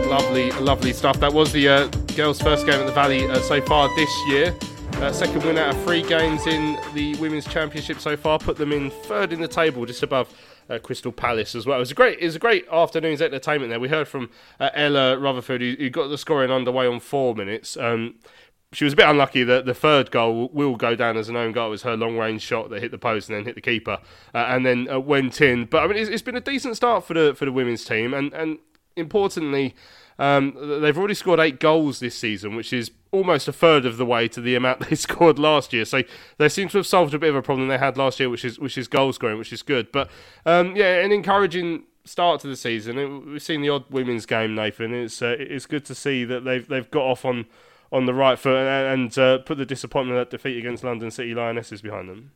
Lovely, lovely stuff. That was the uh, girls' first game at the Valley uh, so far this year. Uh, second win out of three games in the Women's Championship so far, put them in third in the table, just above uh, Crystal Palace as well. It was a great, it was a great afternoon's entertainment there. We heard from uh, Ella Rutherford, who, who, got the scoring underway on four minutes. Um, she was a bit unlucky that the third goal will go down as an own goal. It was her long range shot that hit the post and then hit the keeper uh, and then uh, went in. But I mean, it's, it's been a decent start for the for the women's team, and and importantly. Um, they've already scored eight goals this season, which is almost a third of the way to the amount *laughs* they scored last year. So they seem to have solved a bit of a problem they had last year, which is which is goal scoring, which is good. But um, yeah, an encouraging start to the season. We've seen the odd women's game, Nathan. It's uh, it's good to see that they've they've got off on on the right foot and, and uh, put the disappointment of that defeat against London City Lionesses behind them.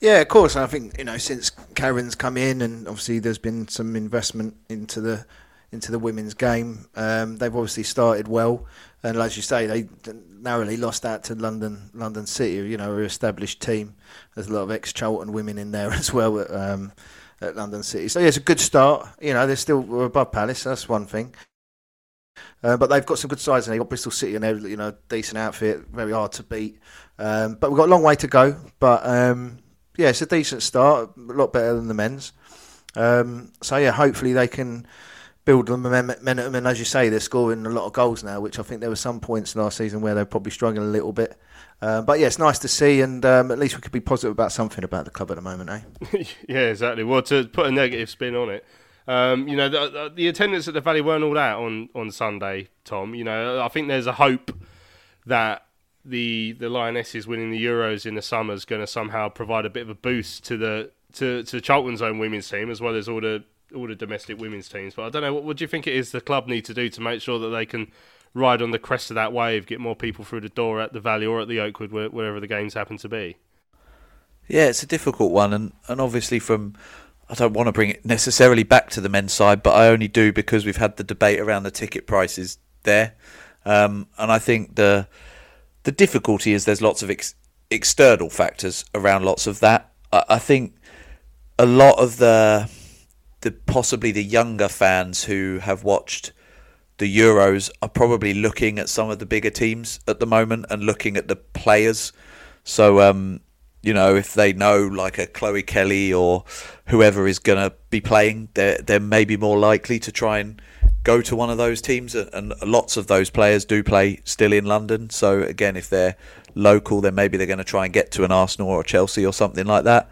Yeah, of course. I think you know since Karen's come in, and obviously there's been some investment into the into the women's game. Um, they've obviously started well, and as you say, they narrowly lost out to London London City. You know, an established team. There's a lot of ex Charlton women in there *laughs* as well at, um, at London City. So yeah, it's a good start. You know, they're still above Palace. That's one thing. Uh, but they've got some good sides, and they've got Bristol City, and they're you know decent outfit, very hard to beat. Um, but we've got a long way to go. But um, yeah, it's a decent start, a lot better than the men's. Um, so yeah, hopefully they can build momentum. And as you say, they're scoring a lot of goals now, which I think there were some points last season where they're probably struggling a little bit. Um, but yeah, it's nice to see, and um, at least we could be positive about something about the club at the moment, eh? *laughs* yeah, exactly. Well, to put a negative spin on it, um, you know, the, the, attendance at the Valley weren't all out on, on Sunday, Tom. You know, I think there's a hope that the the Lionesses winning the Euros in the summer is going to somehow provide a bit of a boost to the to, to Charlton's own women's team as well as all the all the domestic women's teams. But I don't know what, what do you think it is the club need to do to make sure that they can ride on the crest of that wave, get more people through the door at the Valley or at the Oakwood, wherever the games happen to be. Yeah, it's a difficult one, and and obviously from. I don't want to bring it necessarily back to the men's side, but I only do because we've had the debate around the ticket prices there, um, and I think the the difficulty is there's lots of ex- external factors around lots of that. I, I think a lot of the the possibly the younger fans who have watched the Euros are probably looking at some of the bigger teams at the moment and looking at the players. So, um, you know, if they know like a Chloe Kelly or whoever is going to be playing, they're they're maybe more likely to try and go to one of those teams. And lots of those players do play still in London. So again, if they're local, then maybe they're going to try and get to an Arsenal or a Chelsea or something like that.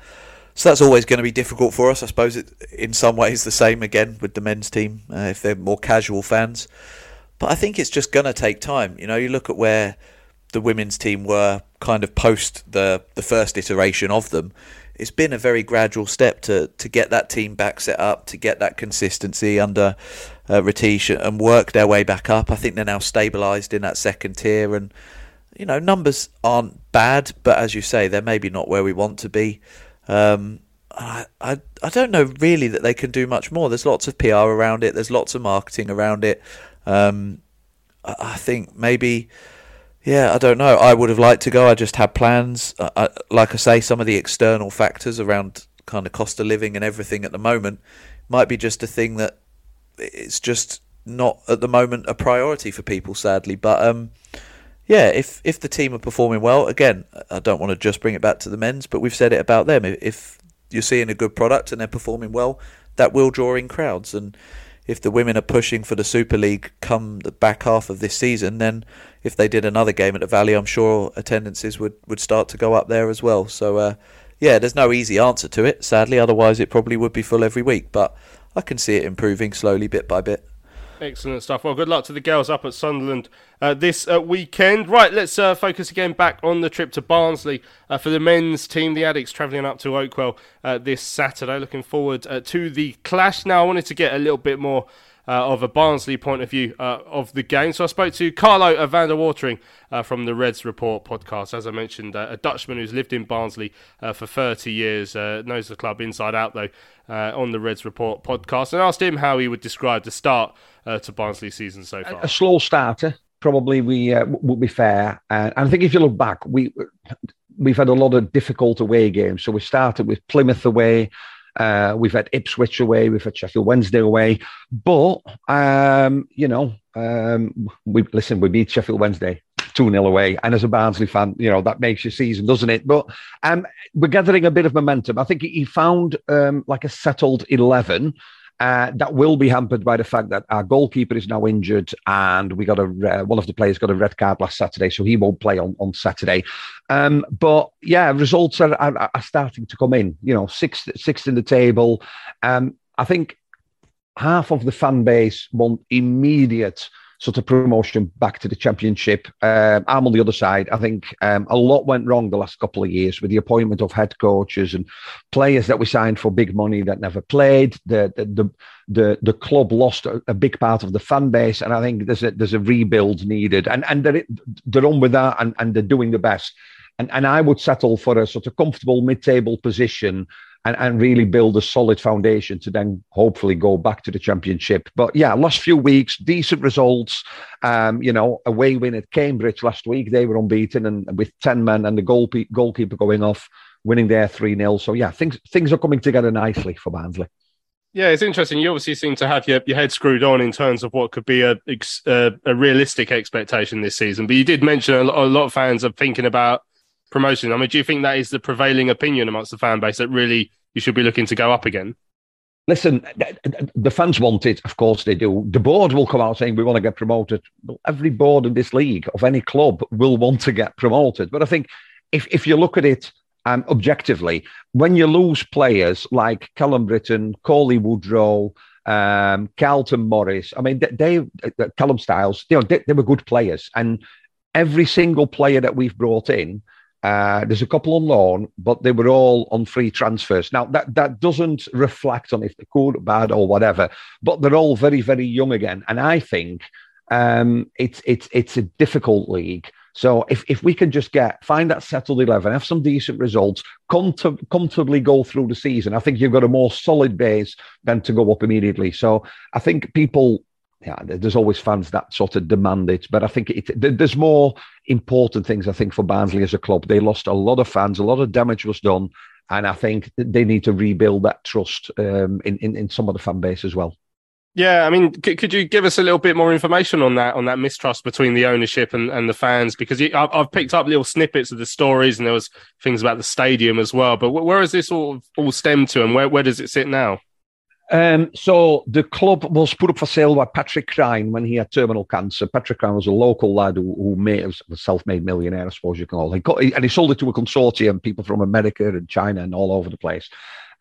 So that's always going to be difficult for us. I suppose it, in some ways the same again with the men's team uh, if they're more casual fans. But I think it's just going to take time. You know, you look at where the women's team were kind of post the the first iteration of them. It's been a very gradual step to to get that team back set up, to get that consistency under uh, Riteesh and work their way back up. I think they're now stabilised in that second tier, and you know numbers aren't bad, but as you say, they're maybe not where we want to be. Um, I, I I don't know really that they can do much more. There's lots of PR around it. There's lots of marketing around it. Um, I, I, think maybe, yeah, I don't know. I would have liked to go. I just had plans. I, I, like I say, some of the external factors around kind of cost of living and everything at the moment might be just a thing that it's just not at the moment a priority for people, sadly. But um, yeah, if if the team are performing well, again, I don't want to just bring it back to the men's, but we've said it about them. If you're seeing a good product and they're performing well, that will draw in crowds. And if the women are pushing for the Super League come the back half of this season, then if they did another game at the Valley, I'm sure attendances would, would start to go up there as well. So, uh, yeah, there's no easy answer to it, sadly. Otherwise, it probably would be full every week. But I can see it improving slowly, bit by bit. Excellent stuff. Well, good luck to the girls up at Sunderland uh, this uh, weekend. Right, let's uh, focus again back on the trip to Barnsley uh, for the men's team. The Addicks travelling up to Oakwell uh, this Saturday. Looking forward uh, to the clash. Now, I wanted to get a little bit more of a Barnsley point of view of the game. So I spoke to Carlo van der Watering from the Reds Report podcast. As I mentioned, a Dutchman who's lived in Barnsley for 30 years, knows the club inside out, though, on the Reds Report podcast, and asked him how he would describe the start to Barnsley season so far. A, a slow starter, probably, we would be fair. and I think if you look back, we. We've had a lot of difficult away games. So we started with Plymouth away, uh, we've had Ipswich away, we've had Sheffield Wednesday away, but um, you know, um, we listen. We beat Sheffield Wednesday two 0 away, and as a Barnsley fan, you know that makes your season, doesn't it? But um, we're gathering a bit of momentum. I think he found um, like a settled eleven. Uh, that will be hampered by the fact that our goalkeeper is now injured, and we got a uh, one of the players got a red card last Saturday, so he won't play on on Saturday. Um, but yeah, results are, are, are starting to come in. You know, sixth sixth in the table. Um, I think half of the fan base want immediate sort of promotion back to the championship. Um, I'm on the other side. I think um, a lot went wrong the last couple of years with the appointment of head coaches and players that we signed for big money that never played. The the the the, the club lost a, a, big part of the fan base, and I think there's a there's a rebuild needed. And and they're, they're on with that, and, and they're doing the best. And and I would settle for a sort of comfortable mid-table position and, and really build a solid foundation to then hopefully go back to the championship. But yeah, last few weeks, decent results. Um, you know, away win at Cambridge last week, they were unbeaten and with 10 men and the goal, goalkeeper going off, winning there 3 0. So yeah, things, things are coming together nicely for Barnsley. Yeah, it's interesting. You obviously seem to have your, your head screwed on in terms of what could be a, a, a realistic expectation this season. But you did mention a lot, a lot of fans are thinking about promotion. I mean, do you think that is the prevailing opinion amongst the fan base that really you should be looking to go up again? Listen, the fans want it. Of course they do. The board will come out saying we want to get promoted. Well, every board in this league of any club will want to get promoted. But I think if, if you look at it um, objectively, when you lose players like Callum Brittain, Cauley Woodrow, um, Carlton Morris, I mean, they, they uh, Callum Styles, you know, they, they were good players. And every single player that we've brought in uh, there's a couple on loan, but they were all on free transfers. Now that that doesn't reflect on if they're good, bad, or whatever. But they're all very, very young again, and I think um, it's it's it's a difficult league. So if, if we can just get find that settled eleven, have some decent results, comfortably go through the season, I think you've got a more solid base than to go up immediately. So I think people yeah, there's always fans that sort of demand it, but I think it, there's more important things. I think for Barnsley as a club, they lost a lot of fans, a lot of damage was done, and I think they need to rebuild that trust um, in, in, in some of the fan base as well. Yeah, I mean, c- could you give us a little bit more information on that on that mistrust between the ownership and, and the fans? Because I've, I've picked up little snippets of the stories, and there was things about the stadium as well. But where has this all all stemmed to, and where where does it sit now? Um, so the club was put up for sale by Patrick Cryne when he had terminal cancer. Patrick Cryne was a local lad who, who made a self-made millionaire, I suppose you can call. He got, and he sold it to a consortium, people from America and China and all over the place.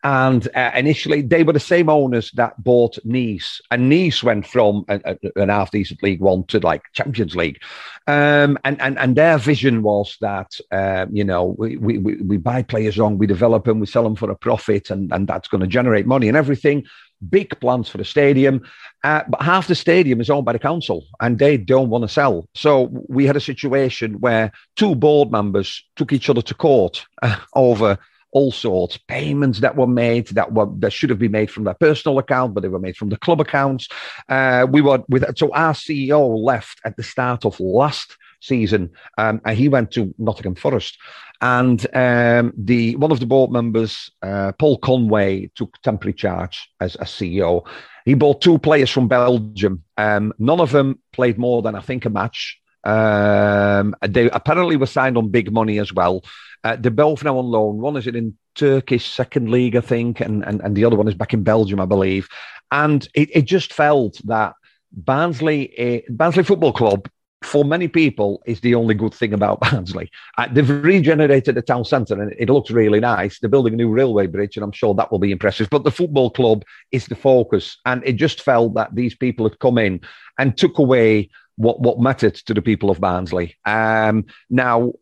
And uh, initially, they were the same owners that bought Nice, and Nice went from a, an half decent League One to like Champions League. Um, and, and and their vision was that uh, you know we, we we buy players on, we develop them, we sell them for a profit, and and that's going to generate money and everything. Big plans for the stadium, uh, but half the stadium is owned by the council, and they don't want to sell. So we had a situation where two board members took each other to court uh, over all sorts payments that were made that were that should have been made from their personal account, but they were made from the club accounts. Uh, we were with so our CEO left at the start of last season, um, and he went to Nottingham Forest. And um, the one of the board members, uh, Paul Conway, took temporary charge as a CEO. He bought two players from Belgium. Um, none of them played more than I think a match. Um, they apparently were signed on big money as well. Uh, they're both now on loan. One is in Turkish second league, I think, and, and, and the other one is back in Belgium, I believe. And it, it just felt that Barnsley, uh, Barnsley Football Club for many people, is the only good thing about *laughs* Barnsley. Uh, they've regenerated the town centre and it looks really nice. They're building a new railway bridge, and I'm sure that will be impressive. But the football club is the focus, and it just felt that these people had come in and took away what what mattered to the people of Barnsley. Um, now,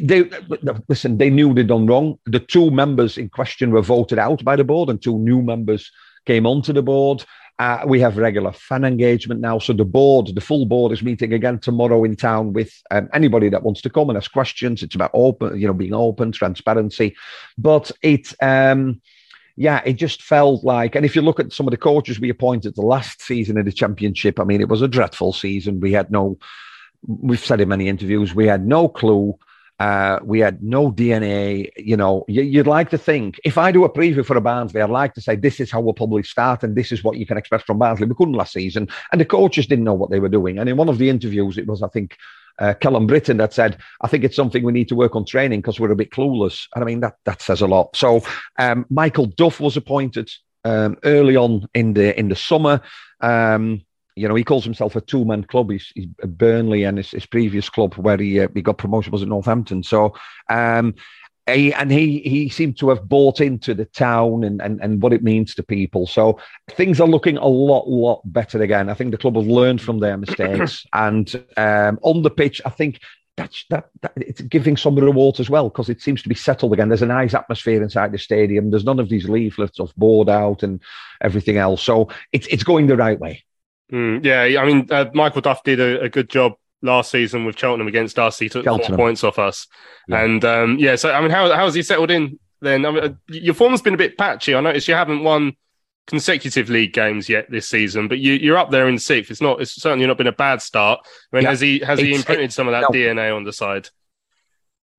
they listen. They knew they'd done wrong. The two members in question were voted out by the board, and two new members came onto the board. Uh, we have regular fan engagement now. So the board, the full board, is meeting again tomorrow in town with um, anybody that wants to come and ask questions. It's about open, you know, being open, transparency. But it, um, yeah, it just felt like, and if you look at some of the coaches we appointed the last season in the championship, I mean, it was a dreadful season. We had no, we've said in many interviews, we had no clue uh, we had no DNA. You know, you'd like to think if I do a preview for a Barnsley, I'd like to say this is how we'll probably start and this is what you can expect from Barnsley. We couldn't last season, and the coaches didn't know what they were doing. And in one of the interviews, it was I think uh, Callum Brittain that said, "I think it's something we need to work on training because we're a bit clueless." And I mean that that says a lot. So um, Michael Duff was appointed um, early on in the in the summer. Um, you know, he calls himself a two man club. He's, he's, Burnley and his, his previous club where he uh, he got promotion was at Northampton. So, um, he, and he he seemed to have bought into the town and, and, and what it means to people. So things are looking a lot lot better again. I think the club have learned from their mistakes, *clears throat* and um, on the pitch, I think that's that, that, it's giving some reward as well because it seems to be settled again. There's a nice atmosphere inside the stadium. There's none of these leaflets of board out and everything else. So it's it's going the right way. Mm, yeah, I mean, uh, Michael Duff did a, a, good job last season with Cheltenham against us. He took Cheltenham. four points off us, yeah. and um, yeah. So I mean, how how has he settled in? Then I mean, uh, your form's been a bit patchy. I noticed you haven't won consecutive league games yet this season, but you, are up there in sixth. It's not. It's certainly not been a bad start. I mean, yeah. has he has he imprinted some of that no. DNA on the side?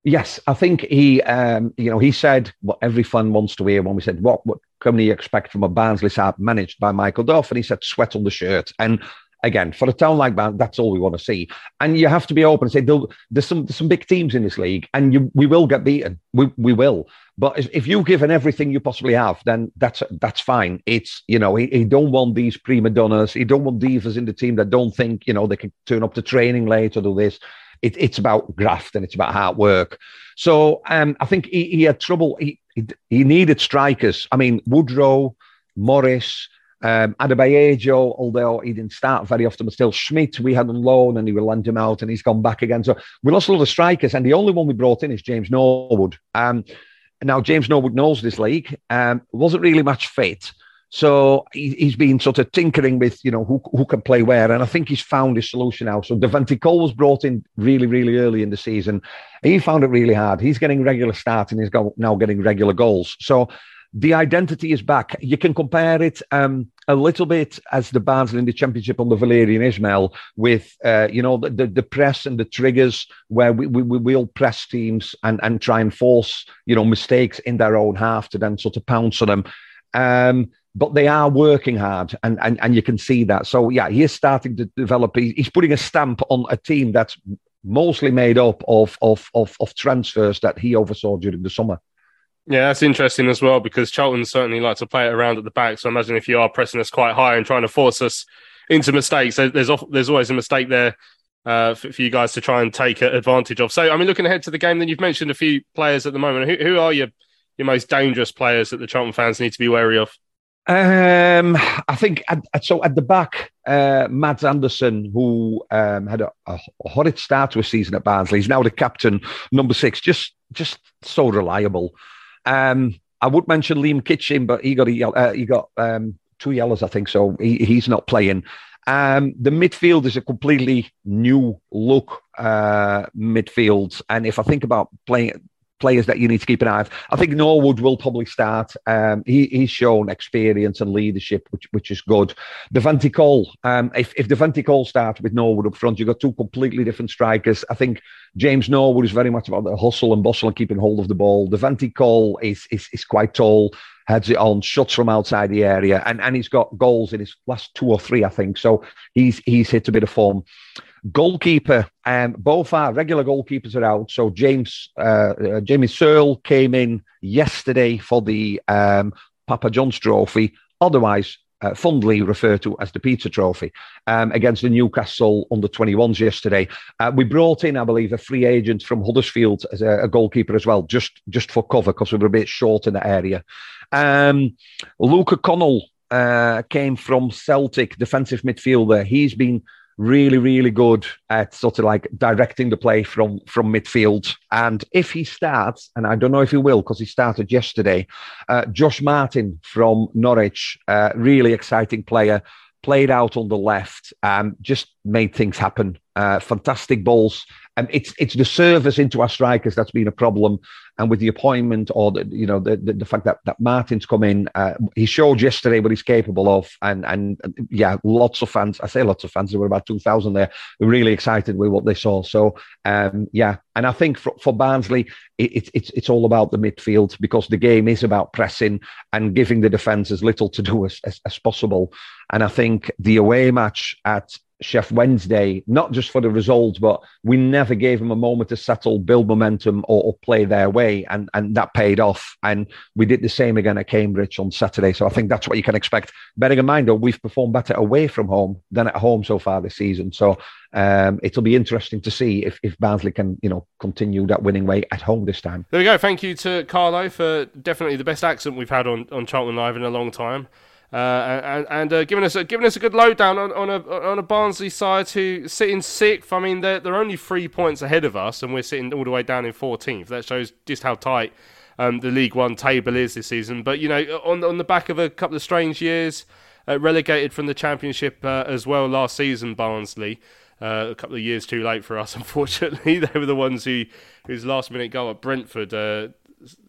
Yes, I think he, um, you know, he said what every fan wants to hear when we said, what, what can we expect from a Barnsley side managed by Michael Duff? And he said, sweat on the shirt. And again, for a town like that, that's all we want to see. And you have to be open and say, there's some, there's some big teams in this league and you, we will get beaten. We, we will. But if you've given everything you possibly have, then that's that's fine. It's you know he, he don't want these prima donnas. He don't want divas in the team that don't think you know they can turn up to training late or do this. It, it's about graft and it's about hard work. So um, I think he, he had trouble. He, he, he needed strikers. I mean, Woodrow, Morris, um, Adebayo, although he didn't start very often, but still Schmidt, we had on loan and he will lend him out and he's gone back again. So we lost a lot of strikers. And the only one we brought in is James Norwood. Um, now, James Norwood knows this league, um, wasn't really much fit. So he, has been sort of tinkering with, you know, who, who can play where. And I think he's found his solution now. So Devante Cole was brought in really, really early in the season. He found it really hard. He's getting regular starts and he's now getting regular goals. So the identity is back. You can compare it um, a little bit as the Barnsley in the Championship on the Valérien Ismaël with, uh, you know, the, the, the, press and the triggers where we, we, we will press teams and, and try and force, you know, mistakes in their own half to then sort of pounce on them. Um, but they are working hard and, and, and you can see that. So, yeah, he is starting to develop. He's putting a stamp on a team that's mostly made up of, of, of, of transfers that he oversaw during the summer. Yeah, that's interesting as well because Charlton certainly like to play it around at the back. So imagine if you are pressing us quite high and trying to force us into mistakes, there's there's always a mistake there uh, for, you guys to try and take advantage of. So I mean, looking ahead to the game, then you've mentioned a few players at the moment. Who, who are your your most dangerous players that the Charlton fans need to be wary of? Um, I think at, so. At the back, uh, Mads Andersen, who um, had a, a, horrid start to a season at Barnsley, he's now the captain, number six. Just, just so reliable. Um, I would mention Liam Kitching, but he got a, uh, he got um, two yellows, I think. So he, he's not playing. Um, the midfield is a completely new look uh, midfield, and if I think about playing players that you need to keep an eye on. I think Norwood will probably start. Um, he, he's shown experience and leadership, which which is good. Devante Cole, um, if, if Devante Cole starts with Norwood up front, you've got two completely different strikers. I think James Norwood is very much about the hustle and bustle and keeping hold of the ball. Devante Cole is, is, is quite tall, heads it on, shots from outside the area, and, and he's got goals in his last two or three, I think. So he's he's hit a bit of form. Goalkeeper, um, both our regular goalkeepers are out. So James uh, uh, Jamie Searle came in yesterday for the um, Papa John's Trophy. Otherwise, uh, fondly referred to as the pizza trophy, um, against the Newcastle under 21s yesterday. Uh, we brought in, I believe, a free agent from Huddersfield as a, a goalkeeper as well, just just for cover because we were a bit short in that area. Um, Luca Connell uh, came from Celtic, defensive midfielder. He's been really, really good at sort of like directing the play from from midfield. And if he starts, and I don't know if he will because he started yesterday, uh, Josh Martin from Norwich, uh, really exciting player, played out on the left and just made things happen. Uh, fantastic balls and it's it's the service into our strikers that's been a problem. And with the appointment or the, you know the, the, the fact that, that Martin's come in, uh, he showed yesterday what he's capable of. And and yeah, lots of fans. I say lots of fans. There were about two thousand there. Really excited with what they saw. So um, yeah, and I think for, for Barnsley, it, it's it's all about the midfield because the game is about pressing and giving the defence as little to do as, as, as possible. And I think the away match at Sheff Wednesday, not just for the results, but we never gave them a moment to settle, build momentum, or, or, play their way, and and that paid off. And we did the same again at Cambridge on Saturday. So I think that's what you can expect. Bearing in mind, though, we've performed better away from home than at home so far this season. So um, it'll be interesting to see if if Barnsley can you know continue that winning way at home this time. There we go. Thank you to Carlo for definitely the best accent we've had on on Charlton Live in a long time. Uh, and and uh, giving us a, giving us a good lowdown on, on a on a Barnsley side who sitting sixth. I mean, they're they're only three points ahead of us, and we're sitting all the way down in 14th. That shows just how tight um, the League One table is this season. But you know, on on the back of a couple of strange years, uh, relegated from the Championship uh, as well last season, Barnsley. Uh, a couple of years too late for us, *laughs* unfortunately. *laughs* they were the ones who whose last minute goal at Brentford uh,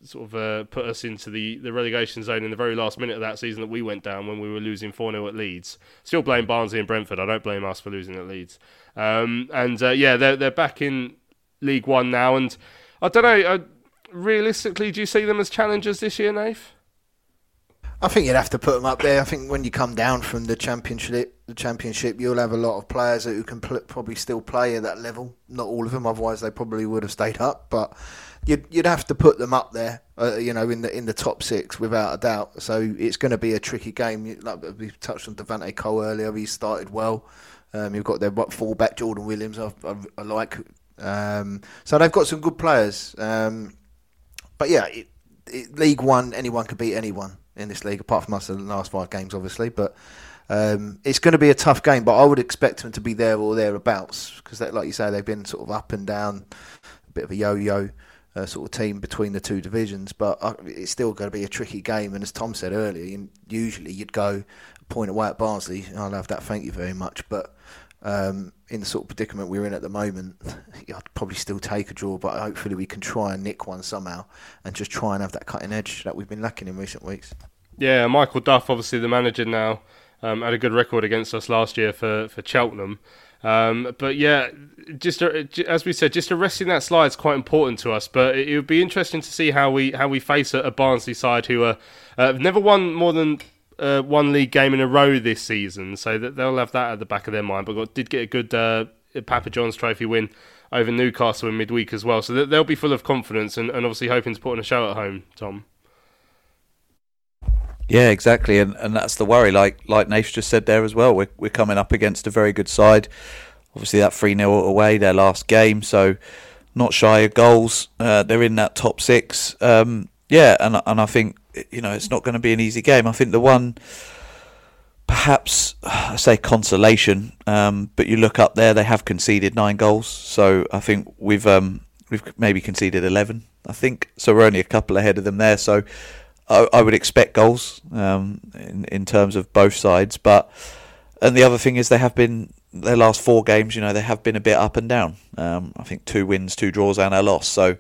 sort of uh, put us into the, the relegation zone in the very last minute of that season that we went down when we were losing 4 0 at Leeds. Still blame Barnsley and Brentford. I don't blame us for losing at Leeds. Um, and uh, yeah, they're, they're back in League One now. And I don't know, uh, realistically, do you see them as challengers this year, Nath? I think you'd have to put them up there. I think when you come down from the championship, the championship, you'll have a lot of players who can pl- probably still play at that level. Not all of them, otherwise they probably would have stayed up. But you'd you'd have to put them up there, uh, you know, in the in the top six without a doubt. So it's going to be a tricky game. Like we touched on Devante Cole earlier, he started well. Um, you've got their fullback Jordan Williams, I, I, I like. Um, so they've got some good players. Um, but yeah, it, it, League One, anyone can beat anyone in this league, apart from us in the last five games, obviously. But um, it's going to be a tough game, but I would expect them to be there or thereabouts because, like you say, they've been sort of up and down, a bit of a yo-yo uh, sort of team between the two divisions. But uh, it's still going to be a tricky game. And as Tom said earlier, usually you'd go point away at Barnsley. I love that. Thank you very much. But um, in the sort of predicament we're in at the moment, I'd probably still take a draw. But hopefully we can try and nick one somehow and just try and have that cutting edge that we've been lacking in recent weeks. Yeah, Michael Duff, obviously the manager now, um, had a good record against us last year for for Cheltenham. Um, but yeah, just as we said, just arresting that slide is quite important to us. But it, would be interesting to see how we how we face a, a Barnsley side who are uh, never won more than uh, one league game in a row this season, so that they'll have that at the back of their mind. But got, did get a good uh, Papa John's Trophy win over Newcastle in midweek as well, so they'll be full of confidence and, and obviously hoping to put on a show at home. Tom. Yeah, exactly, and and that's the worry. Like like Nath just said there as well. We're we're coming up against a very good side. Obviously, that three 0 away, their last game, so not shy of goals. Uh, they're in that top six. Um, yeah, and and I think you know it's not going to be an easy game. I think the one, perhaps I say consolation, um, but you look up there, they have conceded nine goals. So I think we've um, we've maybe conceded eleven. I think so. We're only a couple ahead of them there. So I, I would expect goals um, in in terms of both sides. But and the other thing is they have been their last four games. You know they have been a bit up and down. Um, I think two wins, two draws, and a loss. So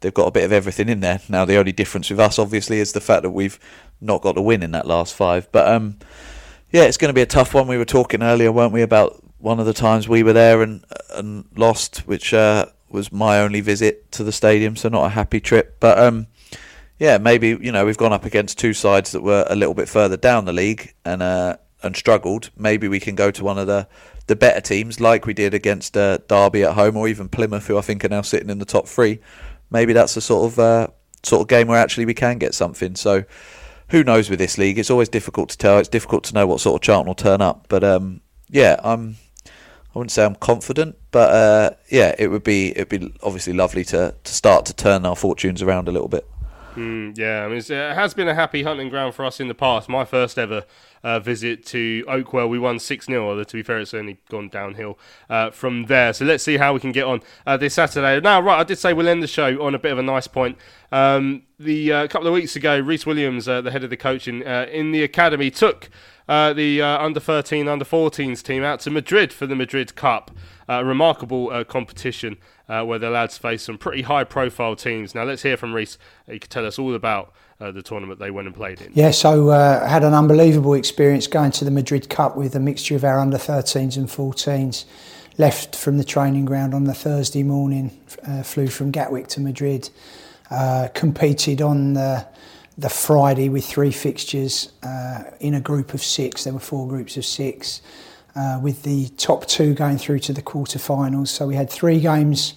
they've got a bit of everything in there. Now the only difference with us, obviously, is the fact that we've not got a win in that last five. But um, yeah, it's going to be a tough one. We were talking earlier, weren't we, about one of the times we were there and and lost, which uh, was my only visit to the stadium, so not a happy trip. But um, yeah, maybe you know we've gone up against two sides that were a little bit further down the league and uh, and struggled. Maybe we can go to one of the the better teams, like we did against uh, Derby at home, or even Plymouth, who I think are now sitting in the top three. Maybe that's a sort of uh, sort of game where actually we can get something. So who knows with this league? It's always difficult to tell. It's difficult to know what sort of Charlton will turn up. But um, yeah, I'm. I wouldn't say I'm confident, but uh, yeah, it would be it'd be obviously lovely to, to start to turn our fortunes around a little bit. Mm, yeah, I mean, it has been a happy hunting ground for us in the past. My first ever uh, visit to Oakwell, we won 6 0, although to be fair, it's only gone downhill uh, from there. So let's see how we can get on uh, this Saturday. Now, right, I did say we'll end the show on a bit of a nice point. Um, the uh, couple of weeks ago, Rhys Williams, uh, the head of the coaching uh, in the academy, took uh, the uh, under 13, under 14s team out to Madrid for the Madrid Cup. Uh, remarkable uh, competition uh, where the lads face some pretty high profile teams. Now, let's hear from Rhys. He could tell us all about the tournament they went and played in. Yeah, so I had an unbelievable experience going to the Madrid Cup with a mixture of our under 13s and 14s. Left from the training ground on the Thursday morning, flew from Gatwick to Madrid, competed on the the Friday with three fixtures uh, in a group of six. There were four groups of six, uh, with the top two going through to the quarterfinals. So we had three games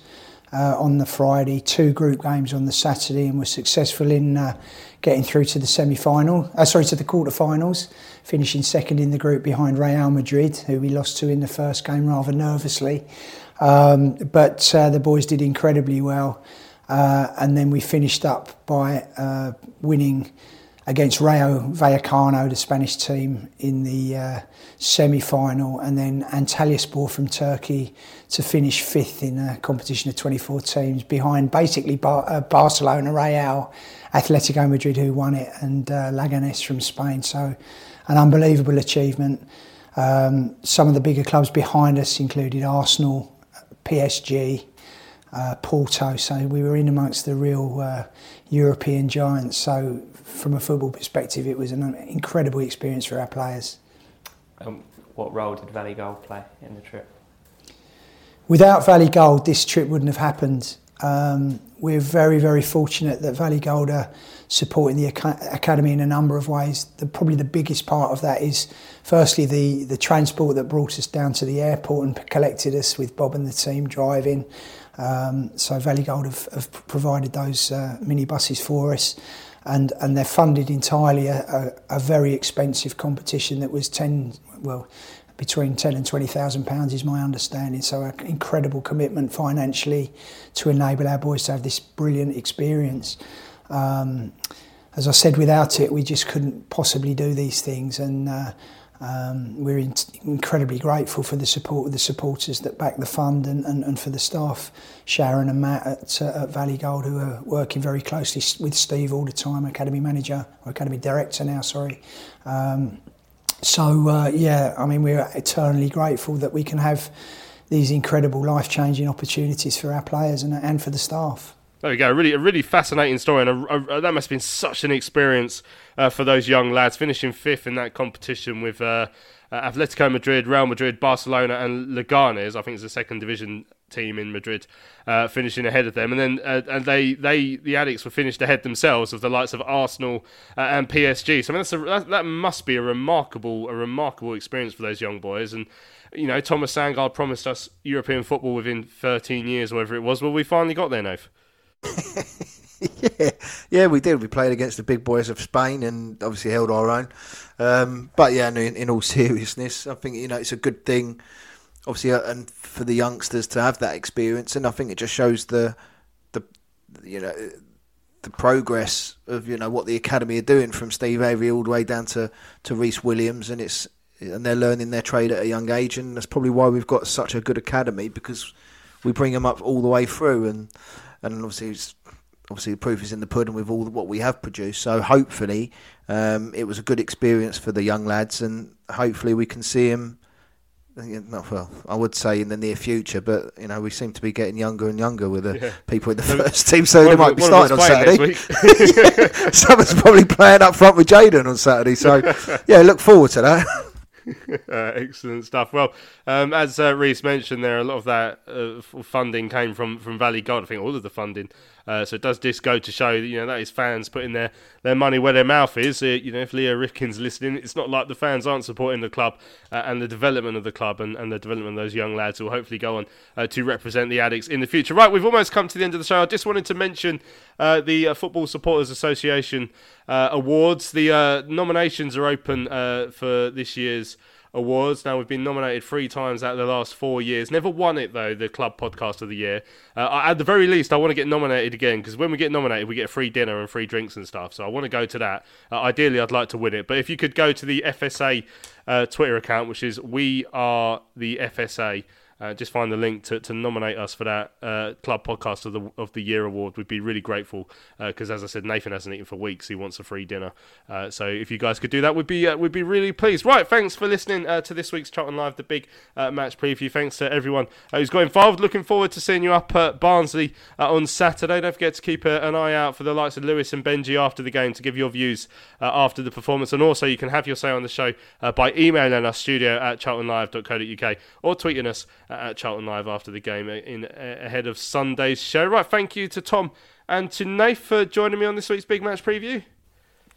uh, on the Friday, two group games on the Saturday, and were successful in uh, getting through to the semi-final. Uh, sorry, to the quarterfinals, finishing second in the group behind Real Madrid, who we lost to in the first game rather nervously. Um, but uh, the boys did incredibly well. Uh, and then we finished up by uh, winning against Rayo Vallecano, the Spanish team, in the uh, semi-final, and then Antalyaspor from Turkey to finish fifth in a competition of 24 teams, behind basically Bar- uh, Barcelona, Real, Atletico Madrid, who won it, and uh, Leganes from Spain. So, an unbelievable achievement. Um, some of the bigger clubs behind us included Arsenal, PSG, uh, Porto. So we were in amongst the real uh, European giants. So from a football perspective, it was an incredible experience for our players. Um, what role did Valley Gold play in the trip? Without Valley Gold, this trip wouldn't have happened. Um, we're very, very fortunate that Valley Gold are supporting the academy in a number of ways. The, probably the biggest part of that is, firstly, the, the transport that brought us down to the airport and collected us with Bob and the team driving. Um, so Valley Gold have, have provided those uh, minibuses for us, and and they're funded entirely a, a, a very expensive competition that was ten well between ten and twenty thousand pounds is my understanding. So an incredible commitment financially to enable our boys to have this brilliant experience. Um, as I said, without it, we just couldn't possibly do these things, and. Uh, um, we're in, incredibly grateful for the support of the supporters that back the fund and, and, and for the staff, Sharon and Matt at, uh, at Valley Gold, who are working very closely with Steve all the time, Academy Manager, or Academy Director now, sorry. Um, so, uh, yeah, I mean, we're eternally grateful that we can have these incredible life changing opportunities for our players and, and for the staff. There we go. Really, a really fascinating story, and a, a, that must have been such an experience uh, for those young lads, finishing fifth in that competition with uh, uh, Atletico Madrid, Real Madrid, Barcelona, and Leganes. I think it's the second division team in Madrid, uh, finishing ahead of them, and then uh, and they they the Addicks were finished ahead themselves of the likes of Arsenal uh, and PSG. So I mean, that's a, that, that must be a remarkable a remarkable experience for those young boys, and you know, Thomas Sandgaard promised us European football within 13 years, whatever it was. Well, we finally got there, Nath. Yeah, *laughs* yeah, we did. We played against the big boys of Spain and obviously held our own. Um, but yeah, in, in, all *laughs* seriousness, I think you know it's a good thing, obviously, uh, and for the youngsters to have that experience, and I think it just shows the the you know the progress of you know what the academy are doing from Steve Avery all the way down to to Rhys Williams, and it's and they're learning their trade at a young age, and that's probably why we've got such a good academy because we bring them up all the way through and and obviously obviously the proof is in the pudding with all what we have produced. So hopefully, um, it was a good experience for the young lads, and hopefully we can see him. Not well, I would say in the near future, but you know we seem to be getting younger and younger with the yeah. people in the first team, so they might be starting on Saturday. *laughs* *laughs* Someone's probably playing up front with Jayden on Saturday, so *laughs* yeah, look forward to that. *laughs* uh, excellent stuff. Well, um, as uh, Rhys mentioned, there a lot of that uh, funding came from, from Valley Gold. I think all of the funding. Uh, so does just go to show that you know that is fans putting their, their money where their mouth is. Uh, you know, if Leo Rifkin's listening, it's not like the fans aren't supporting the club uh, and the development of the club and, and the development of those young lads who will hopefully go on to represent the Addicks in the future. Right, we've almost come to the end of the show. I just wanted to mention the Football Supporters Association awards. The nominations are open for this year's awards. Now we've been nominated three times out of the last four years. Never won it though. The club podcast of the year. Uh, at the very least, I want to get nominated again because when we get nominated, we get a free dinner and free drinks and stuff. So I want to go to that. Uh, ideally, I'd like to win it. But if you could go to the FSA uh, Twitter account, which is we are the FSA. Uh, just find the link to, to nominate us for that uh, club podcast of the of the year award. We'd be really grateful because, uh, as I said, Nathan hasn't eaten for weeks. He wants a free dinner. Uh, so if you guys could do that, we'd be uh, we'd be really pleased. Right, thanks for listening uh, to this week's Charlton Live, the big match preview. Thanks to everyone who's got involved. Looking forward to seeing you up at Barnsley on Saturday. Don't forget to keep an eye out for the likes of Lewis and Benji after the game to give your views after the performance, and also you can have your say on the show by emailing us studio at charltonlive.co.uk or tweeting us at Charlton Live after the game in ahead of Sunday's show. Right, thank you to Tom and to Nath for joining me on this week's big match preview.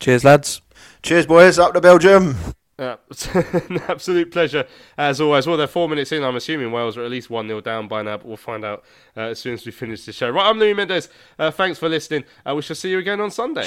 Cheers, lads. Cheers, boys. Up to Belgium. Uh, *laughs* an absolute pleasure as always. Well, they're four minutes in. I'm assuming Wales are at least 1 0 down by now, but we'll find out uh, as soon as we finish the show. Right, I'm Louis Mendes. Uh, thanks for listening. Uh, we shall see you again on Sunday.